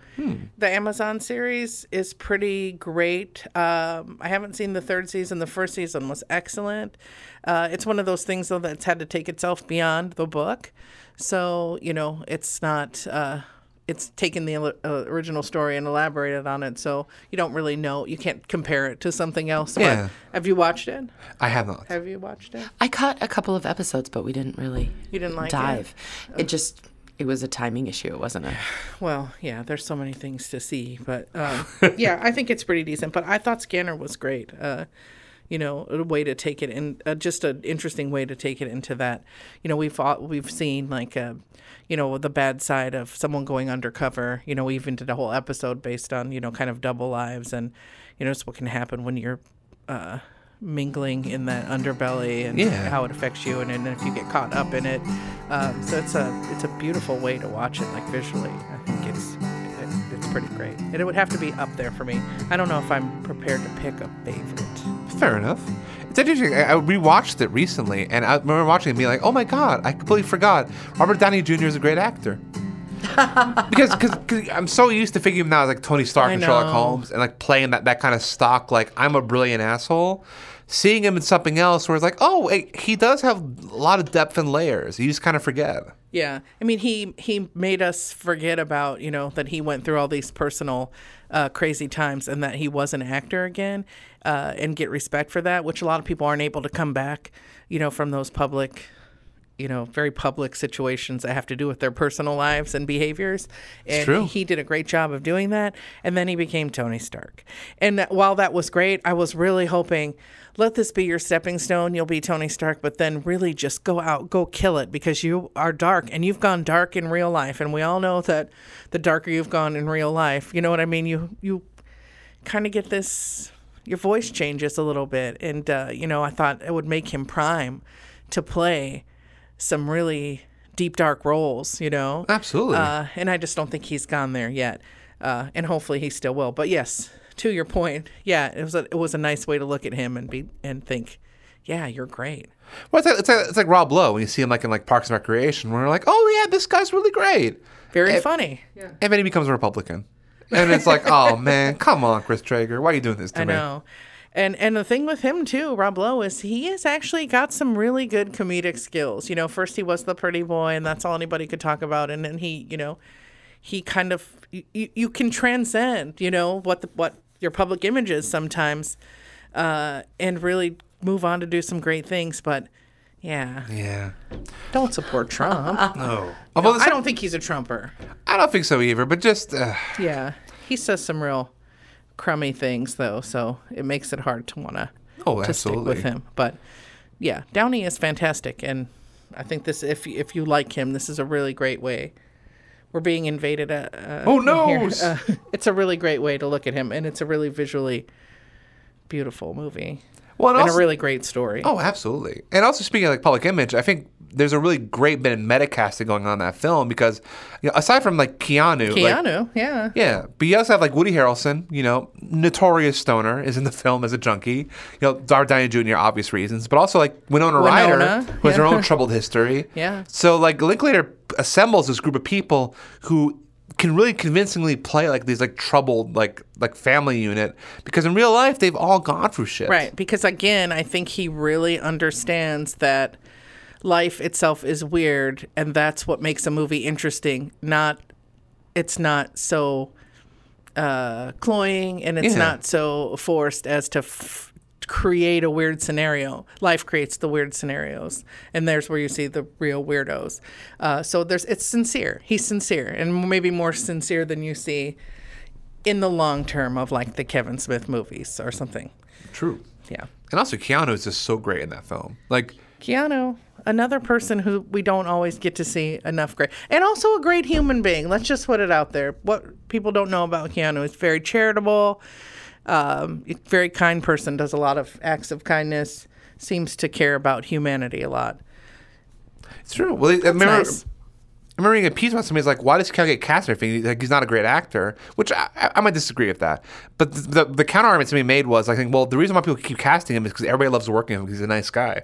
Speaker 1: the Amazon series, is pretty great. Um, I haven't seen the third season. The first season was excellent. Uh, it's one of those things, though, that's had to take itself beyond the book. So, you know, it's not. Uh, it's taken the uh, original story and elaborated on it, so you don't really know. You can't compare it to something else. but-
Speaker 2: Yeah.
Speaker 1: have you watched it?
Speaker 2: I have not.
Speaker 1: Have you watched it?
Speaker 3: I caught a couple of episodes, but we didn't really
Speaker 1: You didn't like it?
Speaker 3: dive. It? just it was a timing issue. It wasn't a.
Speaker 1: Well, yeah, there's so many things to see, but um, (laughs) yeah, I think it's pretty decent. But I thought Scanner was great. Uh, you know, a way to take it in, uh, just an interesting way to take it into that. You know, we've all, we've seen like, uh, you know, the bad side of someone going undercover. You know, we even did a whole episode based on you know kind of double lives and you know, it's what can happen when you're. Uh, mingling in that underbelly and
Speaker 2: Yeah.
Speaker 1: how it affects you and, and if you get caught up in it um, so it's a it's a beautiful way to watch it like visually i think it's it, it's pretty great and it would have to be up there for me i don't know if i'm prepared to pick a favorite
Speaker 2: Fair enough. It's interesting. I, I rewatched it recently, and I remember watching it and being like, "Oh my god, I completely forgot. Robert Downey Jr. is a great actor." (laughs) because cause, 'cause I'm so used to figuring him out as like Tony Stark and Sherlock. Holmes, and like playing that, that kind of stock, like I'm a brilliant asshole. Seeing him in something else, where it's like, oh, he does have a lot of depth and layers. You just kind of forget.
Speaker 1: Yeah, I mean, he he made us forget about you know that he went through all these personal uh, crazy times and that he was an actor again, uh, and get respect for that, which a lot of people aren't able to come back, you know, from those public, you know, very public situations that have to do with their personal lives and behaviors. And
Speaker 2: true.
Speaker 1: he did a great job of doing that, and then he became Tony Stark. And while that was great, I was really hoping. Let this be your stepping stone. You'll be Tony Stark, but then really just go out, go kill it because you are dark and you've gone dark in real life. And we all know that the darker you've gone in real life, you know what I mean? You, you kind of get this, your voice changes a little bit. And, uh, you know, I thought it would make him prime to play some really deep, dark roles, you know?
Speaker 2: Absolutely.
Speaker 1: Uh, and I just don't think he's gone there yet. Uh, and hopefully he still will. But yes, to your point, yeah, it was a, it was a nice way to look at him and be and think, yeah, you're great.
Speaker 2: Well, it's like, it's like it's like Rob Lowe when you see him like in like Parks and Recreation, where you're like, oh yeah, this guy's really great,
Speaker 1: Very
Speaker 2: Eh,
Speaker 1: funny. Yeah.
Speaker 2: and then he becomes a Republican, and it's like, oh man, come on, Chris Traeger, why are you doing this to
Speaker 1: I
Speaker 2: me?
Speaker 1: know. And and the thing with him too, Rob Lowe, is he has actually got some really good comedic skills. You know, first he was the pretty boy, and that's all anybody could talk about, and then he, you know, he kind of you, you can transcend, you know, what the what your public image is sometimes, uh, and really move on to do some great things. But yeah,
Speaker 2: Yeah.
Speaker 1: don't support Trump. (laughs)
Speaker 2: No. Although
Speaker 1: I don't think he's a Trumper.
Speaker 2: I don't think so either. But just uh,
Speaker 1: Yeah, he says some real crummy things though, so it makes it hard to want to
Speaker 2: oh,
Speaker 1: to stick
Speaker 2: absolutely.
Speaker 1: with him. But yeah, Downey is fantastic, and I think this if if you like him, this is a really great way. We're being invaded. Uh, uh,
Speaker 2: Oh,
Speaker 1: here.
Speaker 2: noes. (laughs)
Speaker 1: Uh, it's a really great way to look at him, and it's a really visually beautiful movie
Speaker 2: Well, and
Speaker 1: and
Speaker 2: also,
Speaker 1: a really great story.
Speaker 2: oh, absolutely. And also speaking of like public image, I think there's a really great bit of metacasting going on in that film because you know, aside from like Keanu, like,
Speaker 1: Keanu, yeah,
Speaker 2: Yeah, but you also have like Woody Harrelson, you know, notorious stoner, is in the film as a junkie. You know, Robert Downey Jr. obvious reasons, but also like Winona, Ryder,
Speaker 1: Winona,
Speaker 2: who has her own troubled history. (laughs)
Speaker 1: Yeah.
Speaker 2: So like Linklater assembles this group of people who can really convincingly play like these like troubled like like family unit because in real life they've all gone through shit.
Speaker 1: Right, because again, I think he really understands that life itself is weird, and that's what makes a movie interesting. Not, it's not so uh, cloying, and it's
Speaker 2: Yeah.
Speaker 1: not so forced as to f- create a weird scenario. Life creates the weird scenarios, and there's where you see the real weirdos. Uh, so there's, it's sincere. He's sincere, and maybe more sincere than you see in the long term of like the Kevin Smith movies or something.
Speaker 2: True.
Speaker 1: Yeah.
Speaker 2: And also Keanu is just so great in that film. Like
Speaker 1: Keanu, another person who we don't always get to see enough great, and also a great human being. Let's just put it out there. What people don't know about Keanu is very charitable, um, very kind person. Does a lot of acts of kindness. Seems to care about humanity a lot.
Speaker 2: it's true. Well, I remember
Speaker 1: nice.
Speaker 2: I remember reading a piece about somebody's like, why does Cal get cast and everything? Like, he's not a great actor, which I, I, I might disagree with that. But the, the, the counter argument somebody made was, I think, well, the reason why people keep casting him is because everybody loves working with him because he's a nice guy.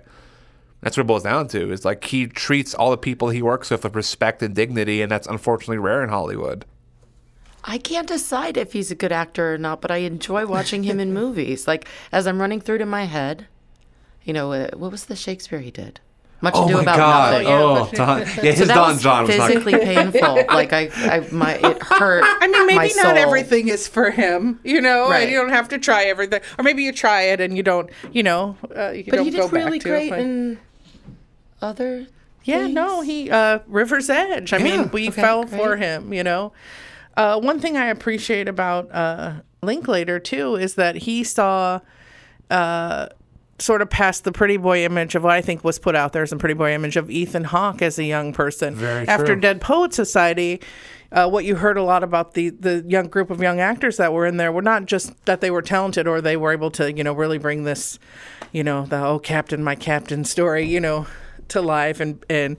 Speaker 2: That's what it boils down to. Is like he treats all the people he works with with respect and dignity, and that's unfortunately rare in Hollywood.
Speaker 3: I can't decide if he's a good actor or not, but I enjoy watching him in (laughs) movies. Like as I'm running through to my head, you know, uh, what was the Shakespeare he did? Much
Speaker 2: Oh
Speaker 3: ado
Speaker 2: my
Speaker 3: about
Speaker 2: god!
Speaker 3: nothing.
Speaker 2: Oh, Don, yeah, his
Speaker 3: So that
Speaker 2: Don
Speaker 3: was
Speaker 2: John was not.
Speaker 3: physically painful. (laughs) Like I, I, my it hurt. (laughs)
Speaker 1: I mean, maybe
Speaker 3: my
Speaker 1: not everything is for him, you know,
Speaker 3: Right.
Speaker 1: you don't have to try everything. Or maybe you try it and you don't, you know, uh, you
Speaker 3: But
Speaker 1: don't
Speaker 3: he
Speaker 1: go
Speaker 3: did really
Speaker 1: back to
Speaker 3: great
Speaker 1: it. but-
Speaker 3: in other.
Speaker 1: Yeah, no, he uh River's Edge. I
Speaker 2: Yeah,
Speaker 1: mean, we
Speaker 3: okay,
Speaker 1: fell for him, you know. Uh one thing I appreciate about uh Linklater too is that he saw uh sort of past the pretty boy image of what I think was put out there as a pretty boy image of Ethan Hawke as a young person.
Speaker 2: Very
Speaker 1: After
Speaker 2: true.
Speaker 1: Dead Poet Society, uh, what you heard a lot about the the young group of young actors that were in there were not just that they were talented or they were able to you know really bring this, you know, the oh captain my captain story you know to life and and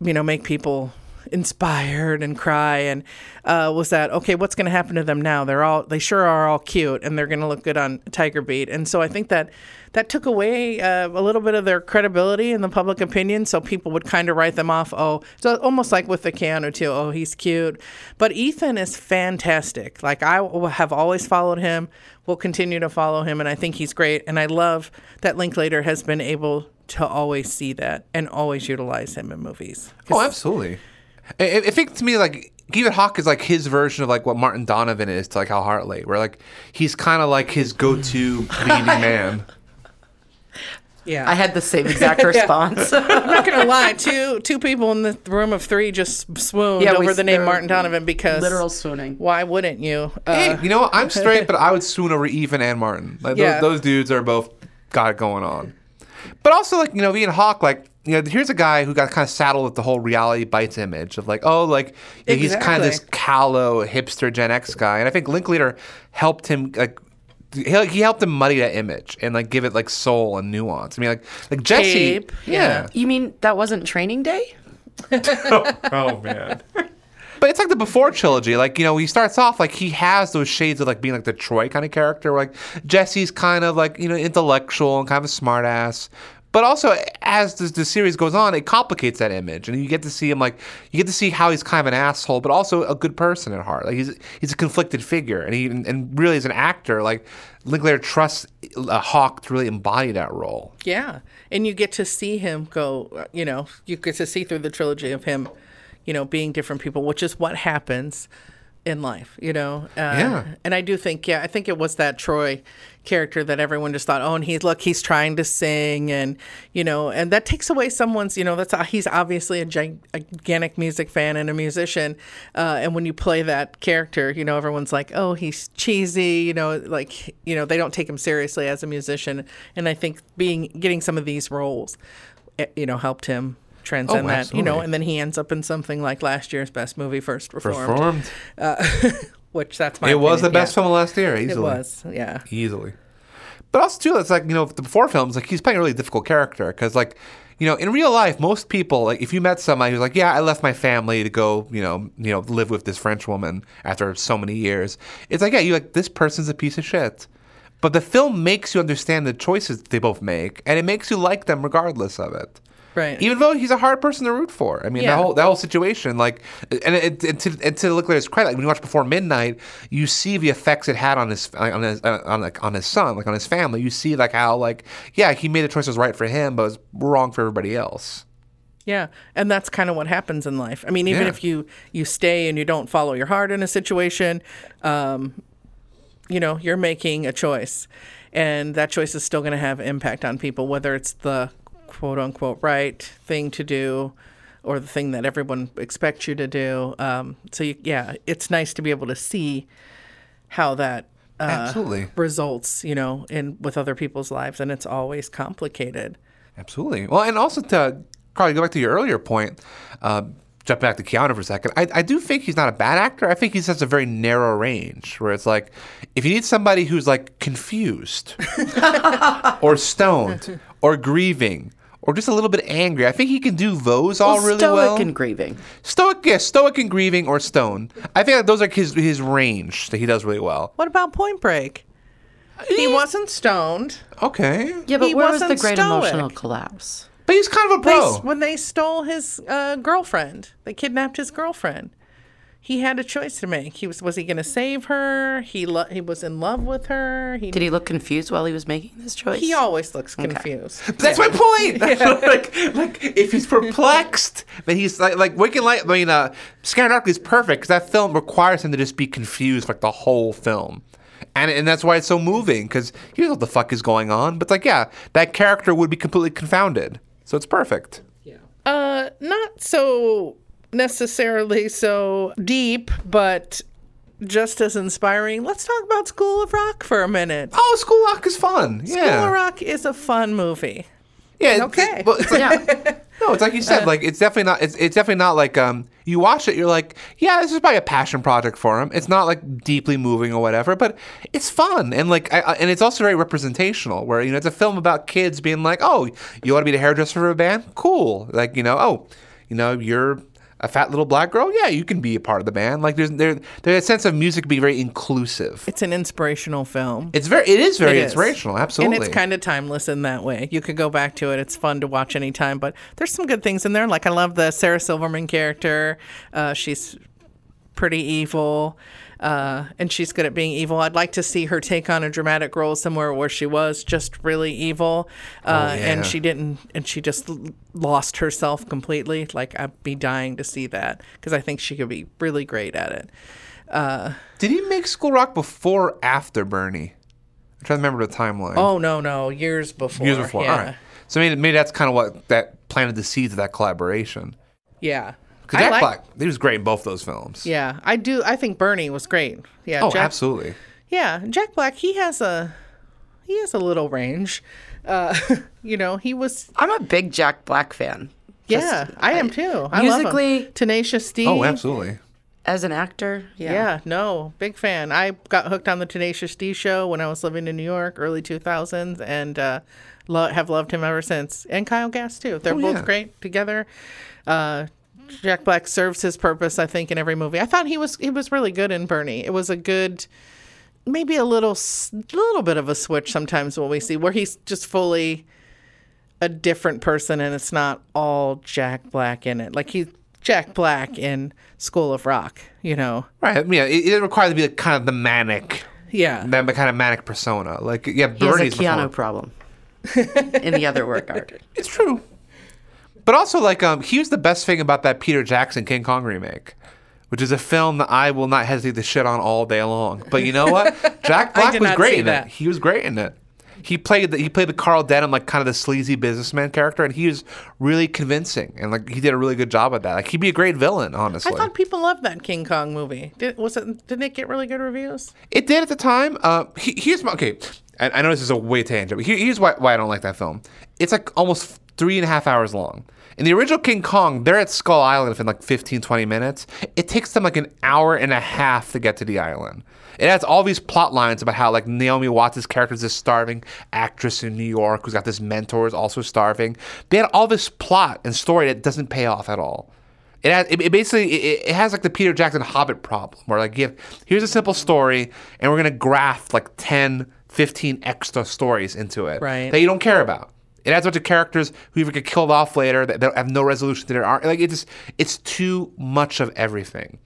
Speaker 1: you know make people inspired and cry and uh, was that okay what's going to happen to them now? They're all they sure are all cute and they're going to look good on tiger beat. And so i think that that took away uh, a little bit of their credibility in the public opinion so people would kind of write them off oh so almost like with the keanu too oh he's cute. But ethan is fantastic. Like i have always followed him will continue to follow him and i think he's great and i love that linklater has been able to always see that and always utilize him in movies.
Speaker 2: Oh, absolutely. I, I I think to me, like Ethan Hawke is like his version of like what Martin Donovan is to like Hal Hartley, where like he's kind of like his go-to leading (laughs) man.
Speaker 1: yeah
Speaker 3: I had the same exact (laughs) response.
Speaker 1: I'm not gonna (laughs) lie. Two two people in the room of three just swooned
Speaker 3: Yeah, we
Speaker 1: over the name Martin Donovan because
Speaker 3: Literal swooning.
Speaker 1: Why wouldn't you? Uh,
Speaker 2: Hey, you know what? I'm straight, but I would swoon over Ethan and Martin. Like
Speaker 1: Yeah.
Speaker 2: those, those dudes are both got it going on. But also, like you know, Ethan Hawke, like you know, here's a guy who got kind of saddled with the whole reality bites image of like, oh, like you know, he's kind of this callow hipster Gen X guy, and I think Linklater helped him like. He, he helped him muddy that image and like give it like soul and nuance. I mean, like like Jesse,
Speaker 1: Cape,
Speaker 2: yeah.
Speaker 3: You mean that wasn't Training Day? (laughs)
Speaker 2: Oh, oh man. But it's like the before trilogy. Like, you know, he starts off like he has those shades of like being like the Troy kind of character. Like Jesse's kind of like, you know, intellectual and kind of a smartass. But also, as the, the series goes on, it complicates that image, and you get to see him like you get to see how he's kind of an asshole, but also a good person at heart. Like he's he's a conflicted figure, and he and really as an actor, like Linklater trusts uh, Hawke to really embody that role.
Speaker 1: yeah, and you get to see him go. You know, you get to see through the trilogy of him, you know, being different people, which is what happens in life. You know. Uh,
Speaker 2: Yeah.
Speaker 1: And I do think, yeah, I think it was that Troy character that everyone just thought, oh, and he's look, he's trying to sing, and you know, and that takes away someone's, you know, that's he's obviously a gigantic music fan and a musician, uh, and when you play that character, you know, everyone's like, oh, he's cheesy, you know, like you know, they don't take him seriously as a musician, and I think being getting some of these roles, eh, you know, helped him transcend
Speaker 2: Oh,
Speaker 1: that, you know, and then he ends up in something like last year's best movie, First Reformed,
Speaker 2: Performed.
Speaker 1: Uh, (laughs) which that's my
Speaker 2: It was the best
Speaker 1: yeah.
Speaker 2: film of last year. Easily.
Speaker 1: It was, yeah.
Speaker 2: easily. But also too, it's like you know the before films, like he's playing a really difficult character because like you know in real life, most people like if you met somebody who's like, yeah, I left my family to go, you know, you know, live with this French woman after so many years. It's like, yeah, you like this person's a piece of shit. But the film makes you understand the choices they both make, and it makes you like them regardless of it.
Speaker 1: Right.
Speaker 2: Even though he's a hard person to root for. I mean,
Speaker 1: Yeah.
Speaker 2: that whole that whole situation, like, and, it, and to and to look at his credit, like, when you watch Before Midnight, you see the effects it had on his on his on like on his son, like on his family. You see like how like yeah, he made the choice that was right for him, but it was wrong for everybody else.
Speaker 1: Yeah, and that's kind of what happens in life. I mean, even
Speaker 2: Yeah.
Speaker 1: if you you stay and you don't follow your heart in a situation, um, you know, you're making a choice, and that choice is still going to have impact on people, whether it's the quote unquote right thing to do or the thing that everyone expects you to do. Um, so you, yeah, it's nice to be able to see how that uh,
Speaker 2: Absolutely.
Speaker 1: results, you know, in with other people's lives, and it's always complicated.
Speaker 2: Absolutely. Well, and also to probably go back to your earlier point, uh, jump back to Keanu for a second. I, I do think he's not a bad actor. I think he has a very narrow range where it's like if you need somebody who's like confused (laughs) or stoned or grieving or just a little bit angry. I think he can do those all
Speaker 3: Well,
Speaker 2: really
Speaker 3: stoic
Speaker 2: well.
Speaker 3: Stoic and grieving.
Speaker 2: stoic, yeah, stoic and grieving or stone. I think those are his his range that he does really well.
Speaker 1: What about Point Break? He wasn't stoned.
Speaker 2: Okay,
Speaker 3: Yeah, but
Speaker 1: He
Speaker 3: where was the
Speaker 1: wasn't
Speaker 3: great
Speaker 1: stoic.
Speaker 3: emotional collapse?
Speaker 2: but he's kind of a
Speaker 1: They,
Speaker 2: bro.
Speaker 1: when they stole his uh, girlfriend, they kidnapped his girlfriend. He had a choice to make. He was was he going to save her? He lo- he was in love with her. He
Speaker 3: Did he look confused while he was making this choice?
Speaker 1: he always looks confused.
Speaker 2: That's my point. (laughs) like, like if he's perplexed, then he's like, like Waking Life. I mean, uh, Scanner Darkly is perfect because that film requires him to just be confused like the whole film, and and that's why it's so moving because he knows what the fuck is going on. But like, yeah, that character would be completely confounded, so it's perfect. Yeah.
Speaker 1: Uh, not so necessarily so deep, but just as inspiring. Let's talk about School of Rock for a minute.
Speaker 2: Oh, School of Rock is fun. Yeah.
Speaker 1: School
Speaker 2: Yeah,
Speaker 1: of Rock is a fun movie.
Speaker 2: yeah.
Speaker 1: Okay.
Speaker 2: it- well, it's like,
Speaker 3: Yeah. (laughs)
Speaker 2: No, it's like you said. like it's definitely not. It's, it's definitely not like um. You watch it, you're like, yeah, this is probably a passion project for him. It's not like deeply moving or whatever, but it's fun and like, I, I- and it's also very representational. Where you know, it's a film about kids being like, oh, you want to be the hairdresser for a band? Cool. Like you know, oh, you know, you're a fat little black girl. Yeah, you can be a part of the band. Like there's there there's a sense of music being very inclusive.
Speaker 1: It's an inspirational film.
Speaker 2: It's very it is very
Speaker 1: It is.
Speaker 2: inspirational. Absolutely.
Speaker 1: And it's kind of timeless in that way. You could go back to it. It's fun to watch anytime, but there's some good things in there. Like I love the Sarah Silverman character. Uh, she's pretty evil. Uh, and she's good at being evil. I'd like to see her take on a dramatic role somewhere where she was just really evil, uh,
Speaker 2: Oh, yeah.
Speaker 1: and she didn't, and she just lost herself completely. Like I'd be dying to see that because I think she could be really great at it.
Speaker 2: Did he make School Rock before or after Bernie? I'm trying to remember the timeline.
Speaker 1: Oh no, no, years before.
Speaker 2: years before.
Speaker 1: Yeah,
Speaker 2: All right. So maybe, maybe that's kind of what that planted the seeds of that collaboration.
Speaker 1: yeah.
Speaker 2: Because Jack
Speaker 1: like-
Speaker 2: Black, he was great in both those films.
Speaker 1: Yeah, I do. I think Bernie was great. Yeah.
Speaker 2: Oh,
Speaker 1: Jack,
Speaker 2: absolutely.
Speaker 1: Yeah, Jack Black. He has a he has a little range. Uh, (laughs) you know, he was.
Speaker 3: I'm a big Jack Black fan.
Speaker 1: Yeah,
Speaker 3: Just-
Speaker 1: I am too. I
Speaker 3: musically-
Speaker 1: love him. Tenacious D.
Speaker 2: Oh, absolutely.
Speaker 3: As an actor, yeah.
Speaker 1: Yeah, no, big fan. I got hooked on the Tenacious D show when I was living in New York, early 2000s, and uh, lo- have loved him ever since. And Kyle Gass too. They're both
Speaker 2: yeah.
Speaker 1: great together. Uh, Jack Black serves his purpose, I think, in every movie. I thought he was he was really good in Bernie. It was a good, maybe a little little bit of a switch sometimes when we see where he's just fully a different person and it's not all Jack Black in it. Like he's Jack Black in School of Rock, you know.
Speaker 2: Right. Yeah. It, it requires to be like kind of the manic,
Speaker 1: Yeah.
Speaker 2: that kind of manic persona. Like, yeah,
Speaker 3: He has a
Speaker 2: Bernie's
Speaker 3: Keanu
Speaker 2: before.
Speaker 3: problem in the other work art. (laughs)
Speaker 2: It's true. But also, like, um, here's the best thing about that Peter Jackson King Kong remake, which is a film that I will not hesitate to shit on all day long. But you know what? (laughs) Jack Black was great in
Speaker 1: that.
Speaker 2: it. He was great in it. He played the he played the Carl Denham like kind of the sleazy businessman character, and he was really convincing, and like he did a really good job at that. Like he'd be a great villain, honestly.
Speaker 1: I thought people loved that King Kong movie. Did was it? Didn't it get really good reviews?
Speaker 2: It did at the time. Uh, he, here's my okay. I, I know this is a way tangent, but here, here's why, why I don't like that film. It's like almost three and a half hours long. In the original King Kong, they're at Skull Island in like 15, 20 minutes. It takes them like an hour and a half to get to the island. It has all these plot lines about how like Naomi Watts' character is this starving actress in New York who's got this mentor who's also starving. They had all this plot and story that doesn't pay off at all. It, has, it, it basically it, it has like the Peter Jackson Hobbit problem, where like have, here's a simple story, and we're gonna graft like 10, 15 extra stories into it
Speaker 1: Right.
Speaker 2: that you don't care about. It has a bunch of characters who either get killed off later that, that have no resolution to their arc. Like it just it's too much of everything.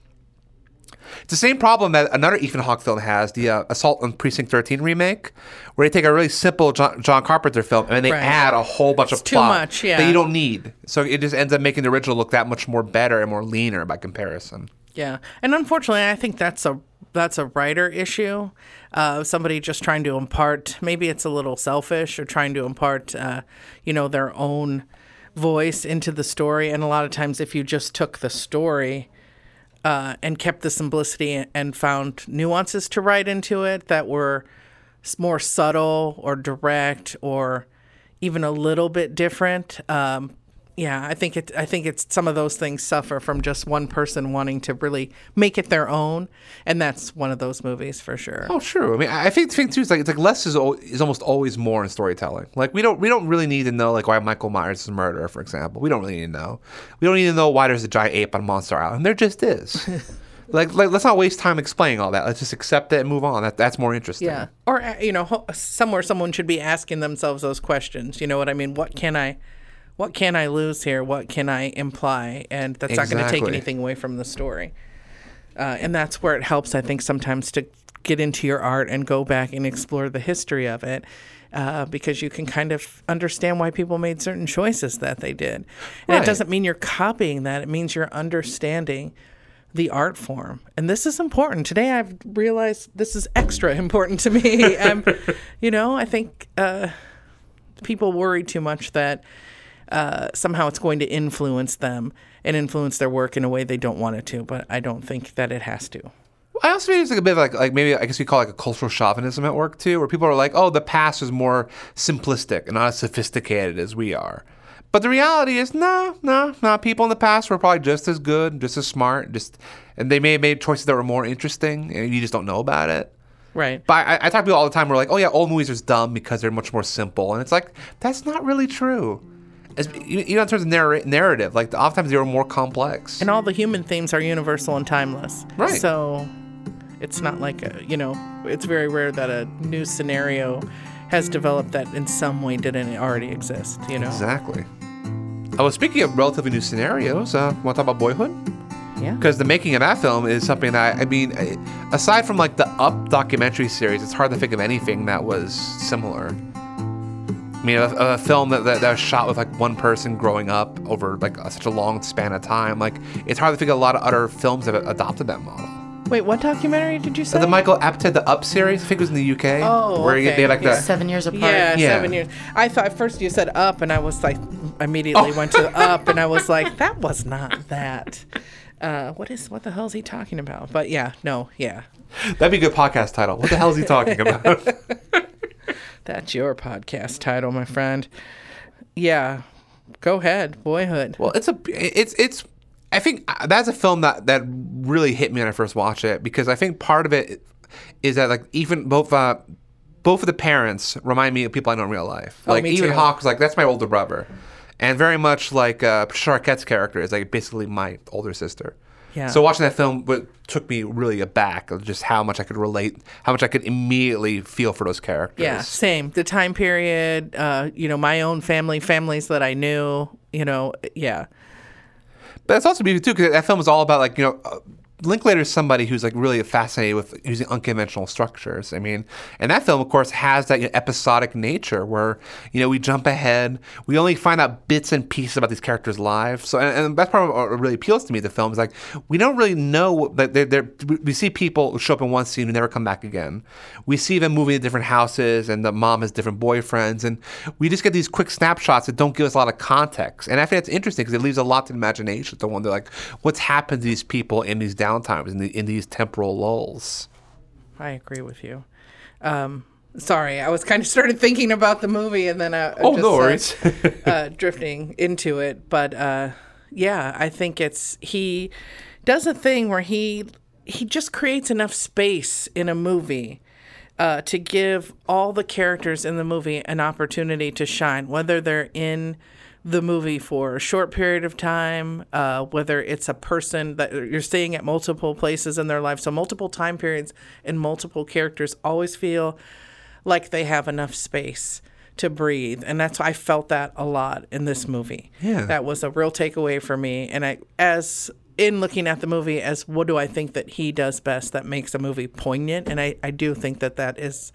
Speaker 2: It's the same problem that another Ethan Hawke film has, the uh, Assault on Precinct 13 remake, where they take a really simple John, John Carpenter film and then they
Speaker 1: Right.
Speaker 2: add a whole bunch
Speaker 1: It's
Speaker 2: of
Speaker 1: too
Speaker 2: plot
Speaker 1: much, yeah.
Speaker 2: that you don't need. So it just ends up making the original look that much more better and more leaner by comparison.
Speaker 1: Yeah, and unfortunately, I think that's a that's a writer issue. Uh, somebody just trying to impart. Maybe it's a little selfish or trying to impart, uh, you know, their own voice into the story. And a lot of times, if you just took the story uh, and kept the simplicity and found nuances to write into it that were more subtle or direct or even a little bit different, um, yeah, I think it. I think it's some of those things suffer from just one person wanting to really make it their own, and that's one of those movies for sure.
Speaker 2: Oh, sure. I mean, I think the thing too is like it's like less is al- is almost always more in storytelling. Like we don't we don't really need to know like why Michael Myers is a murderer, for example. We don't really need to know. We don't need to know why there's a giant ape on Monster Island. There just is. (laughs) like, like let's not waste time explaining all that. Let's just accept it and move on. That that's more interesting.
Speaker 1: Yeah, or uh, you know, somewhere someone should be asking themselves those questions. You know what I mean? What can I, what can I lose here? What can I imply? And that's not going to take anything away from the story. Uh, and that's where it helps, I think, sometimes to get into your art and go back and explore the history of it. Uh, because you can kind of understand why people made certain choices that they did. And
Speaker 2: Right.
Speaker 1: it doesn't mean you're copying that, it means you're understanding the art form. And this is important. Today I've realized this is extra important to me. (laughs) um, you know, I think uh, people worry too much that uh, somehow it's going to influence them and influence their work in a way they don't want it to. But I don't think that it has to.
Speaker 2: I also think it's like a bit of like like maybe I guess we call it like a cultural chauvinism at work too, where people are like, oh, the past is more simplistic and not as sophisticated as we are. But the reality is, no, no, no. People in the past were probably just as good, just as smart, just and they may have made choices that were more interesting, and you just don't know about it.
Speaker 1: Right.
Speaker 2: But I, I talk to people all the time. We're like, oh yeah, old movies are dumb because they're much more simple, and it's like that's not really true. As, you know, in terms of narr- narrative, like oftentimes they were more complex.
Speaker 1: And all the human themes are universal and timeless.
Speaker 2: Right.
Speaker 1: So it's not like a, you know, it's very rare that a new scenario has developed that in some way didn't already exist, you know?
Speaker 2: Exactly. Oh, well, speaking of relatively new scenarios, uh, want to talk about Boyhood?
Speaker 1: Yeah.
Speaker 2: Because the making of that film is something that I mean, aside from like the Up documentary series, it's hard to think of anything that was similar. I mean, a, a film that, that, that was shot with like one person growing up over like a, such a long span of time, like it's hard to think of a lot of other films that have adopted that model.
Speaker 1: Wait, what documentary did you say?
Speaker 2: The Michael Apted, the Up series, I think it was in the UK,
Speaker 1: Oh,
Speaker 2: where you-
Speaker 1: okay,
Speaker 2: they had like
Speaker 1: yeah.
Speaker 2: the
Speaker 3: Seven years apart.
Speaker 1: yeah,
Speaker 2: Yeah.
Speaker 1: seven years. I thought at first you said up, and I was like, immediately
Speaker 2: Oh.
Speaker 1: went to (laughs) up, and I was like, that was not that. Uh, what is what the hell is he talking about? But yeah, no, yeah,
Speaker 2: that'd be a good podcast title. What the hell is he talking about? (laughs) (laughs)
Speaker 1: that's your podcast title, my friend. Yeah, go ahead, Boyhood.
Speaker 2: Well, it's a it's it's I think uh, that's a film that that really hit me when I first watched it because I think part of it is that like even both uh both of the parents remind me of people I know in real life. like
Speaker 1: me
Speaker 2: even
Speaker 1: too.
Speaker 2: Hawke was like that's my older brother, and very much like uh, Patricia Arquette's character is like basically my older sister.
Speaker 1: Yeah.
Speaker 2: So watching that film took me really aback of just how much I could relate, how much I could immediately feel for those characters.
Speaker 1: Yeah, same. The time period, uh, you know, my own family, families that I knew, you know, yeah.
Speaker 2: But it's also beautiful too because that film is all about like you know. Uh, Linklater is somebody who's like really fascinated with using unconventional structures. I mean, and that film, of course, has that you know, episodic nature where you know we jump ahead, we only find out bits and pieces about these characters' lives. So, and, and that's part of what really appeals to me. The film is like we don't really know that they're, they're, we see people who show up in one scene who never come back again. We see them moving to different houses, and the mom has different boyfriends, and we just get these quick snapshots that don't give us a lot of context. And I think that's interesting because it leaves a lot to the imagination to wonder like what's happened to these people in these downtimes, in, the, in these temporal lulls.
Speaker 1: I agree with you. Um, sorry, I was kind of started thinking about the movie and then I, I
Speaker 2: Oh,
Speaker 1: just
Speaker 2: no worries.
Speaker 1: uh, drifting into it. But uh, yeah, I think it's he does a thing where he he just creates enough space in a movie. Uh, to give all the characters in the movie an opportunity to shine, whether they're in the movie for a short period of time, uh, whether it's a person that you're seeing at multiple places in their life. So, multiple time periods and multiple characters always feel like they have enough space to breathe. And that's why I felt that a lot in this movie.
Speaker 2: Yeah.
Speaker 1: That was a real takeaway for me. And I as in looking at the movie as what do I think that he does best that makes a movie poignant and I, I do think that that is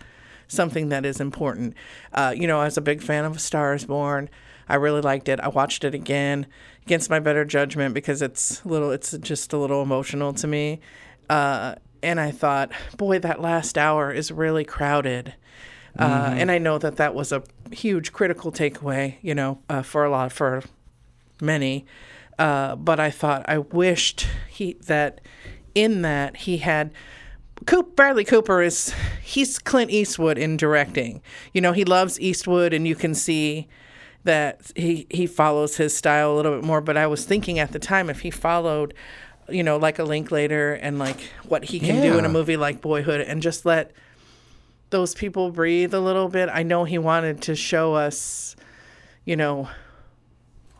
Speaker 1: something that is important. Uh, you know, I was a big fan of A Star is Born. I really liked it. I watched it again against my better judgment because it's a little it's just a little emotional to me. Uh, and I thought, boy, that last hour is really crowded. Uh, and I know that that was a huge critical takeaway, you know, uh, for a lot for many. Uh, but I thought I wished he that in that he had Coop Bradley Cooper is he's Clint Eastwood in directing. You know, he loves Eastwood, and you can see that he he follows his style a little bit more. But I was thinking at the time if he followed, you know, like a Linklater and like what he can do in a movie like Boyhood, and just let those people breathe a little bit. I know he wanted to show us, you know,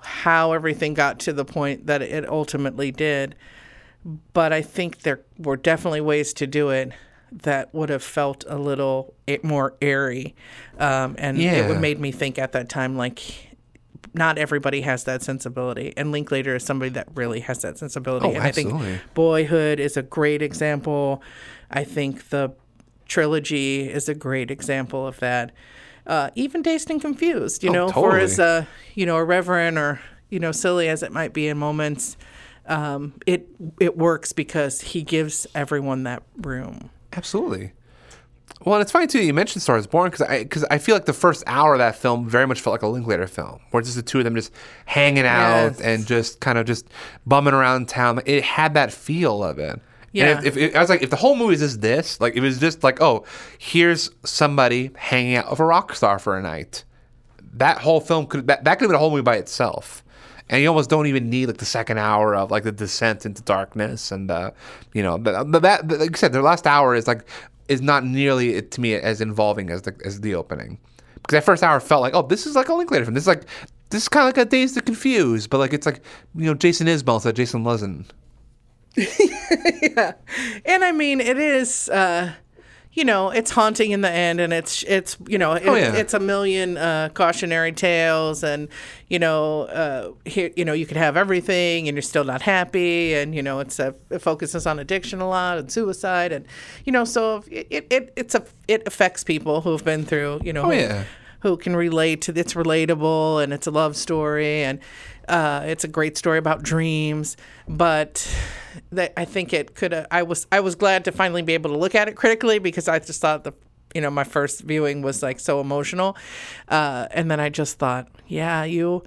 Speaker 1: how everything got to the point that it ultimately did. But I think there were definitely ways to do it that would have felt a little more airy. Um, and it
Speaker 2: Yeah.
Speaker 1: would made me think at that time, like, not everybody has that sensibility. And Linklater is somebody that really has that sensibility.
Speaker 2: Oh,
Speaker 1: and I
Speaker 2: absolutely.
Speaker 1: think Boyhood is a great example. I think the trilogy is a great example of that. Uh, even Dazed and Confused, you
Speaker 2: Oh,
Speaker 1: know, for as
Speaker 2: totally.
Speaker 1: uh, you know irreverent or you know silly as it might be in moments, um, it it works because he gives everyone that room.
Speaker 2: Absolutely. Well, and it's funny too. You mentioned *Star Stars Born because I because I feel like the first hour of that film very much felt like a Linklater film, where it's just the two of them just hanging out
Speaker 1: Yes.
Speaker 2: and just kind of just bumming around town. It had that feel of it.
Speaker 1: Yeah.
Speaker 2: And if, if I was like, if the whole movie is just this, like, if it was just like, oh, here's somebody hanging out with a rock star for a night, that whole film could that, that could have been a whole movie by itself. And you almost don't even need like the second hour of like the descent into darkness and uh, you know, but, but that but like I said, the last hour is like is not nearly to me as involving as the as the opening. Because that first hour felt like oh this is like a Linklater film. This is like this is kind of like a Dazed and Confused, but like it's like you know Jason Isbell instead Jason (laughs) yeah,
Speaker 1: And I mean, it is, uh, you know, it's haunting in the end, and it's it's you know, it,
Speaker 2: Oh, yeah.
Speaker 1: it's a million uh, cautionary tales, and you know, uh, here you know, you could have everything, and you're still not happy, and you know, it's a it focuses on addiction a lot and suicide, and you know, so it it, it it's a it affects people who've been through, you know,
Speaker 2: Oh,
Speaker 1: who-
Speaker 2: yeah.
Speaker 1: Who can relate to it's relatable and it's a love story and uh, it's a great story about dreams but that I think it could I was I was glad to finally be able to look at it critically because I just thought the you know my first viewing was like so emotional uh, and then I just thought yeah you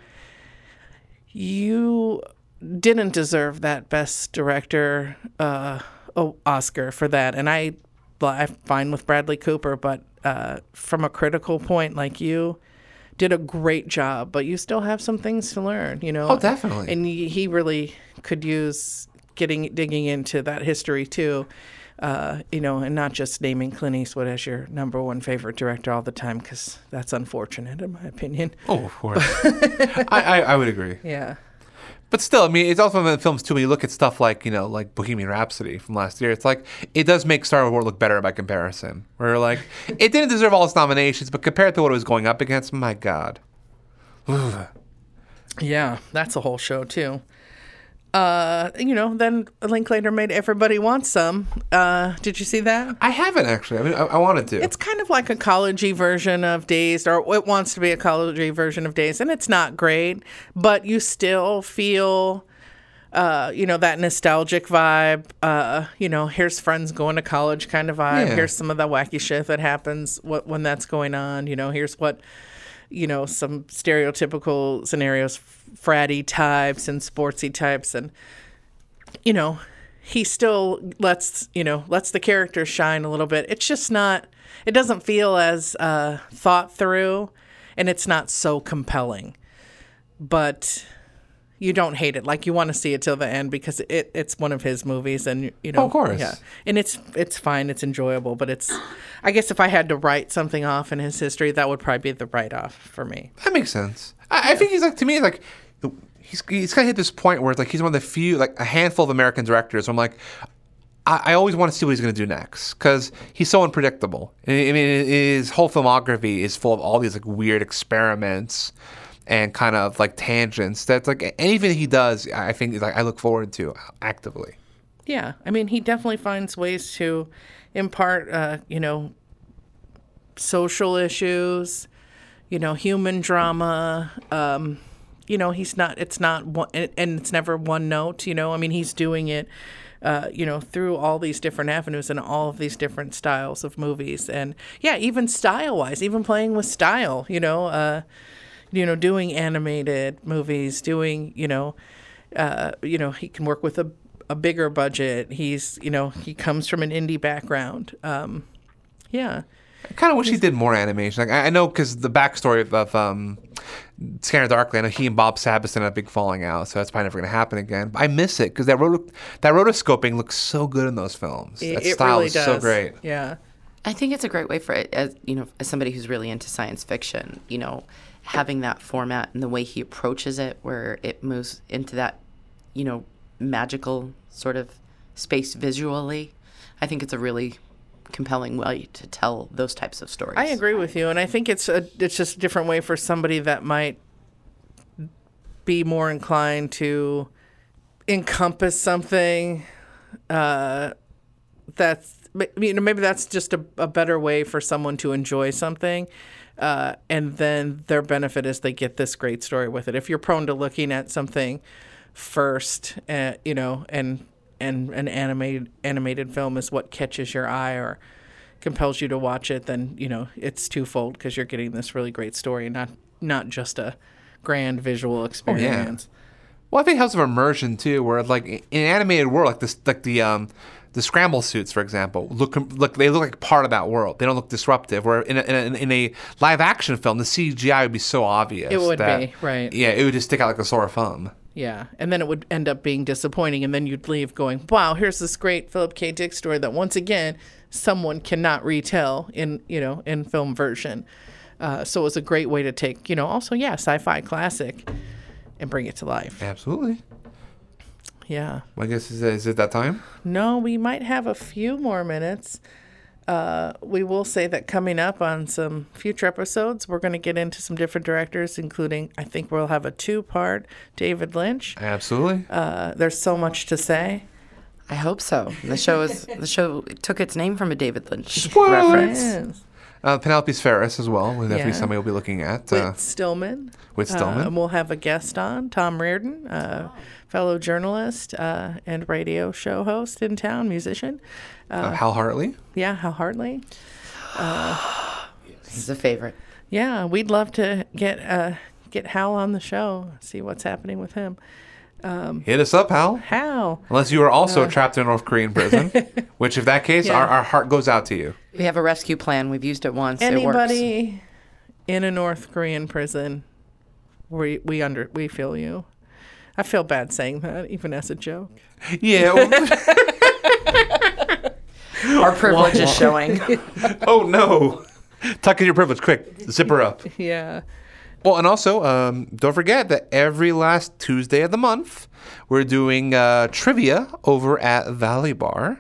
Speaker 1: you didn't deserve that best director uh, Oscar for that. And I, I'm fine with Bradley Cooper, but uh, from a critical point, like you did a great job, but you still have some things to learn, you know?
Speaker 2: Oh, definitely.
Speaker 1: And he he really could use getting digging into that history too. Uh, you know, and not just naming Clint Eastwood as your number one favorite director all the time, because that's unfortunate, in my opinion.
Speaker 2: Oh, of course. (laughs) I, I I would agree.
Speaker 1: Yeah.
Speaker 2: But still, I mean, it's also in the films too. When you look at stuff like you know, like Bohemian Rhapsody from last year, it's like it does make Star Wars look better by comparison. Where like it didn't deserve all its nominations, but compared to what it was going up against, my God,
Speaker 1: Yeah, that's a whole show too. Uh, you know, then Linklater made Everybody Wants Some. Uh, did you see that?
Speaker 2: I haven't actually. I mean, I, I wanted to.
Speaker 1: It's kind of like a collegey version of Dazed, or it wants to be a collegey version of Dazed, and it's not great, but you still feel, uh, you know, that nostalgic vibe. Uh, you know, here's friends going to college kind of vibe.
Speaker 2: Yeah.
Speaker 1: Here's some of the wacky shit that happens when that's going on. You know, here's what, you know, some stereotypical scenarios, fratty types and sportsy types, and you know, he still lets you know lets the characters shine a little bit. It's just not. It doesn't feel as uh, thought through, and it's not so compelling. But you don't hate it. Like you want to see it till the end because it it's one of his movies, and you know, oh,
Speaker 2: Of course.
Speaker 1: yeah. And it's it's fine. It's enjoyable, but it's. I guess if I had to write something off in his history, that would probably be the write off for me.
Speaker 2: that makes sense. I, I think he's like to me like he's he's kind of hit this point where it's like he's one of the few like a handful of American directors. I'm like. I, I always want to see what he's going to do next because he's so unpredictable. I mean, his whole filmography is full of all these like weird experiments and kind of like tangents. That's like anything he does, I think like I look forward to actively.
Speaker 1: Yeah, I mean, he definitely finds ways to impart, uh, you know, social issues, you know, human drama. Um, you know, he's not. It's not one, and it's never one note. You know, I mean, he's doing it. Uh, you know, through all these different avenues and all of these different styles of movies, and yeah, even style-wise, even playing with style. You know, uh, you know, doing animated movies, doing you know, uh, you know, he can work with a a bigger budget. He's you know he comes from an indie background. Um, yeah,
Speaker 2: I kind of wish he did more animation. Like I, I know because the backstory of, of um, Scanner Darkly, I know he and Bob Sabiston had a big falling out, so that's probably never going to happen again. But I miss it because that roto- that rotoscoping looks so good in those films.
Speaker 1: It,
Speaker 2: that
Speaker 1: it
Speaker 2: style
Speaker 1: really
Speaker 2: is
Speaker 1: does.
Speaker 2: so great.
Speaker 1: Yeah.
Speaker 3: I think it's a great way for it, as you know, as somebody who's really into science fiction. You know, having that format and the way he approaches it, where it moves into that, you know, magical sort of space visually. I think it's a really compelling way to tell those types of stories.
Speaker 1: I agree with you, and I think it's a it's just a different way for somebody that might be more inclined to encompass something. Uh, that's you know maybe that's just a, a better way for someone to enjoy something. Uh, and then their benefit is they get this great story with it. If you're prone to looking at something first, uh, you know, and and an animated animated film is what catches your eye or compels you to watch it, then you know it's twofold because you're getting this really great story, not not just a grand visual experience. Yeah.
Speaker 2: Well, I think it helps of immersion too, where like in an animated world, like this, like the um, the scramble suits, for example, look look they look like part of that world. They don't look disruptive. Where in a, in a, in a live action film, the CGI would be so obvious.
Speaker 1: It would
Speaker 2: that-
Speaker 1: be, right.
Speaker 2: Yeah, it would just stick out like a sore thumb.
Speaker 1: Yeah, and then it would end up being disappointing, and then you'd leave going, "Wow, here's this great Philip K. Dick story that once again someone cannot retell in you know in film version." Uh, so it was a great way to take you know also yeah sci-fi classic and bring it to life.
Speaker 2: Absolutely.
Speaker 1: Yeah.
Speaker 2: Well, I guess is, is it that time?
Speaker 1: No, we might have a few more minutes. Uh, we will say that coming up on some future episodes, we're going to get into some different directors, including I think we'll have a two-part David Lynch.
Speaker 2: Absolutely.
Speaker 1: Uh, there's so much to say.
Speaker 3: I hope so. The show is (laughs) the show took its name from a David Lynch
Speaker 2: Spoilers.
Speaker 3: reference.
Speaker 1: Yes.
Speaker 2: Uh, Penelope Spheeris as well. Will definitely
Speaker 1: Yeah.
Speaker 2: somebody we'll be looking at.
Speaker 1: Whit
Speaker 2: Uh,
Speaker 1: Stillman.
Speaker 2: Whit
Speaker 1: Uh,
Speaker 2: Stillman.
Speaker 1: and we'll have a guest on, Tom Reardon, uh, fellow journalist uh, and radio show host in town, musician.
Speaker 2: uh, Hal Hartley.
Speaker 1: Yeah, Hal Hartley. (sighs)
Speaker 3: This is a favorite.
Speaker 1: Yeah, we'd love to get uh, get Hal on the show, see what's happening with him.
Speaker 2: Hit us up, Hal.
Speaker 1: Hal.
Speaker 2: Unless you are also trapped in a North Korean prison, (laughs) which, if that case,
Speaker 1: Yeah.
Speaker 2: our, our heart goes out to you.
Speaker 3: We have a rescue plan. We've used it once. It works.
Speaker 1: Anybody in a North Korean prison, we we under we feel you. I feel bad saying that, even as a joke.
Speaker 2: Yeah. (laughs)
Speaker 3: Our privilege is showing. (laughs)
Speaker 2: oh no. Tuck in your privilege, quick. Zip her up.
Speaker 1: Yeah.
Speaker 2: Well, and also, um, don't forget that every last Tuesday of the month, we're doing uh, trivia over at Valley Bar.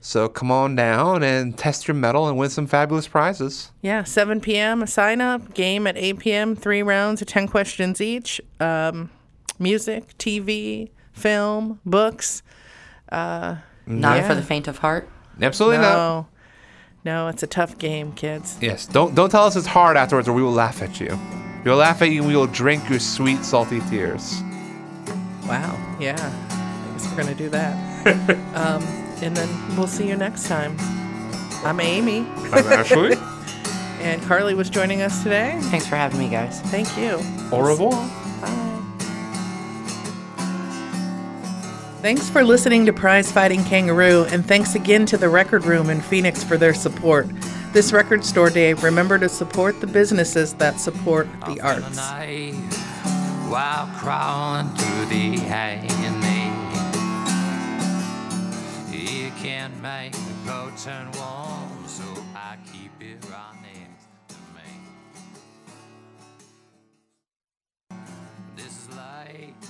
Speaker 2: So come on down and test your mettle and win some fabulous prizes.
Speaker 1: Yeah, 7 p.m. a sign up, game at 8 p.m., three rounds of 10 questions each. Um, music, TV, film, books.
Speaker 3: Not
Speaker 1: Yeah.
Speaker 3: for the faint of heart.
Speaker 2: Absolutely not.
Speaker 1: No, no, it's a tough game, kids.
Speaker 2: Yes, don't don't tell us it's hard afterwards, or we will laugh at you. We will laugh at you, and we will drink your sweet, salty tears.
Speaker 1: Wow, yeah. I guess we're going to do that. (laughs) um, and then we'll see you next time. I'm Amy,
Speaker 2: I'm Ashley. (laughs)
Speaker 1: and Carly was joining us today.
Speaker 3: Thanks for having me, guys.
Speaker 1: Thank you.
Speaker 2: Au revoir.
Speaker 1: Thanks for listening to Prize Fighting Kangaroo, and thanks again to the Record Room in Phoenix for their support. This record store day, remember to support the businesses that support the
Speaker 4: the
Speaker 1: arts.
Speaker 4: night while crawling through the agony. You can't make the coat turn warm, so I keep it right next to me. This is life,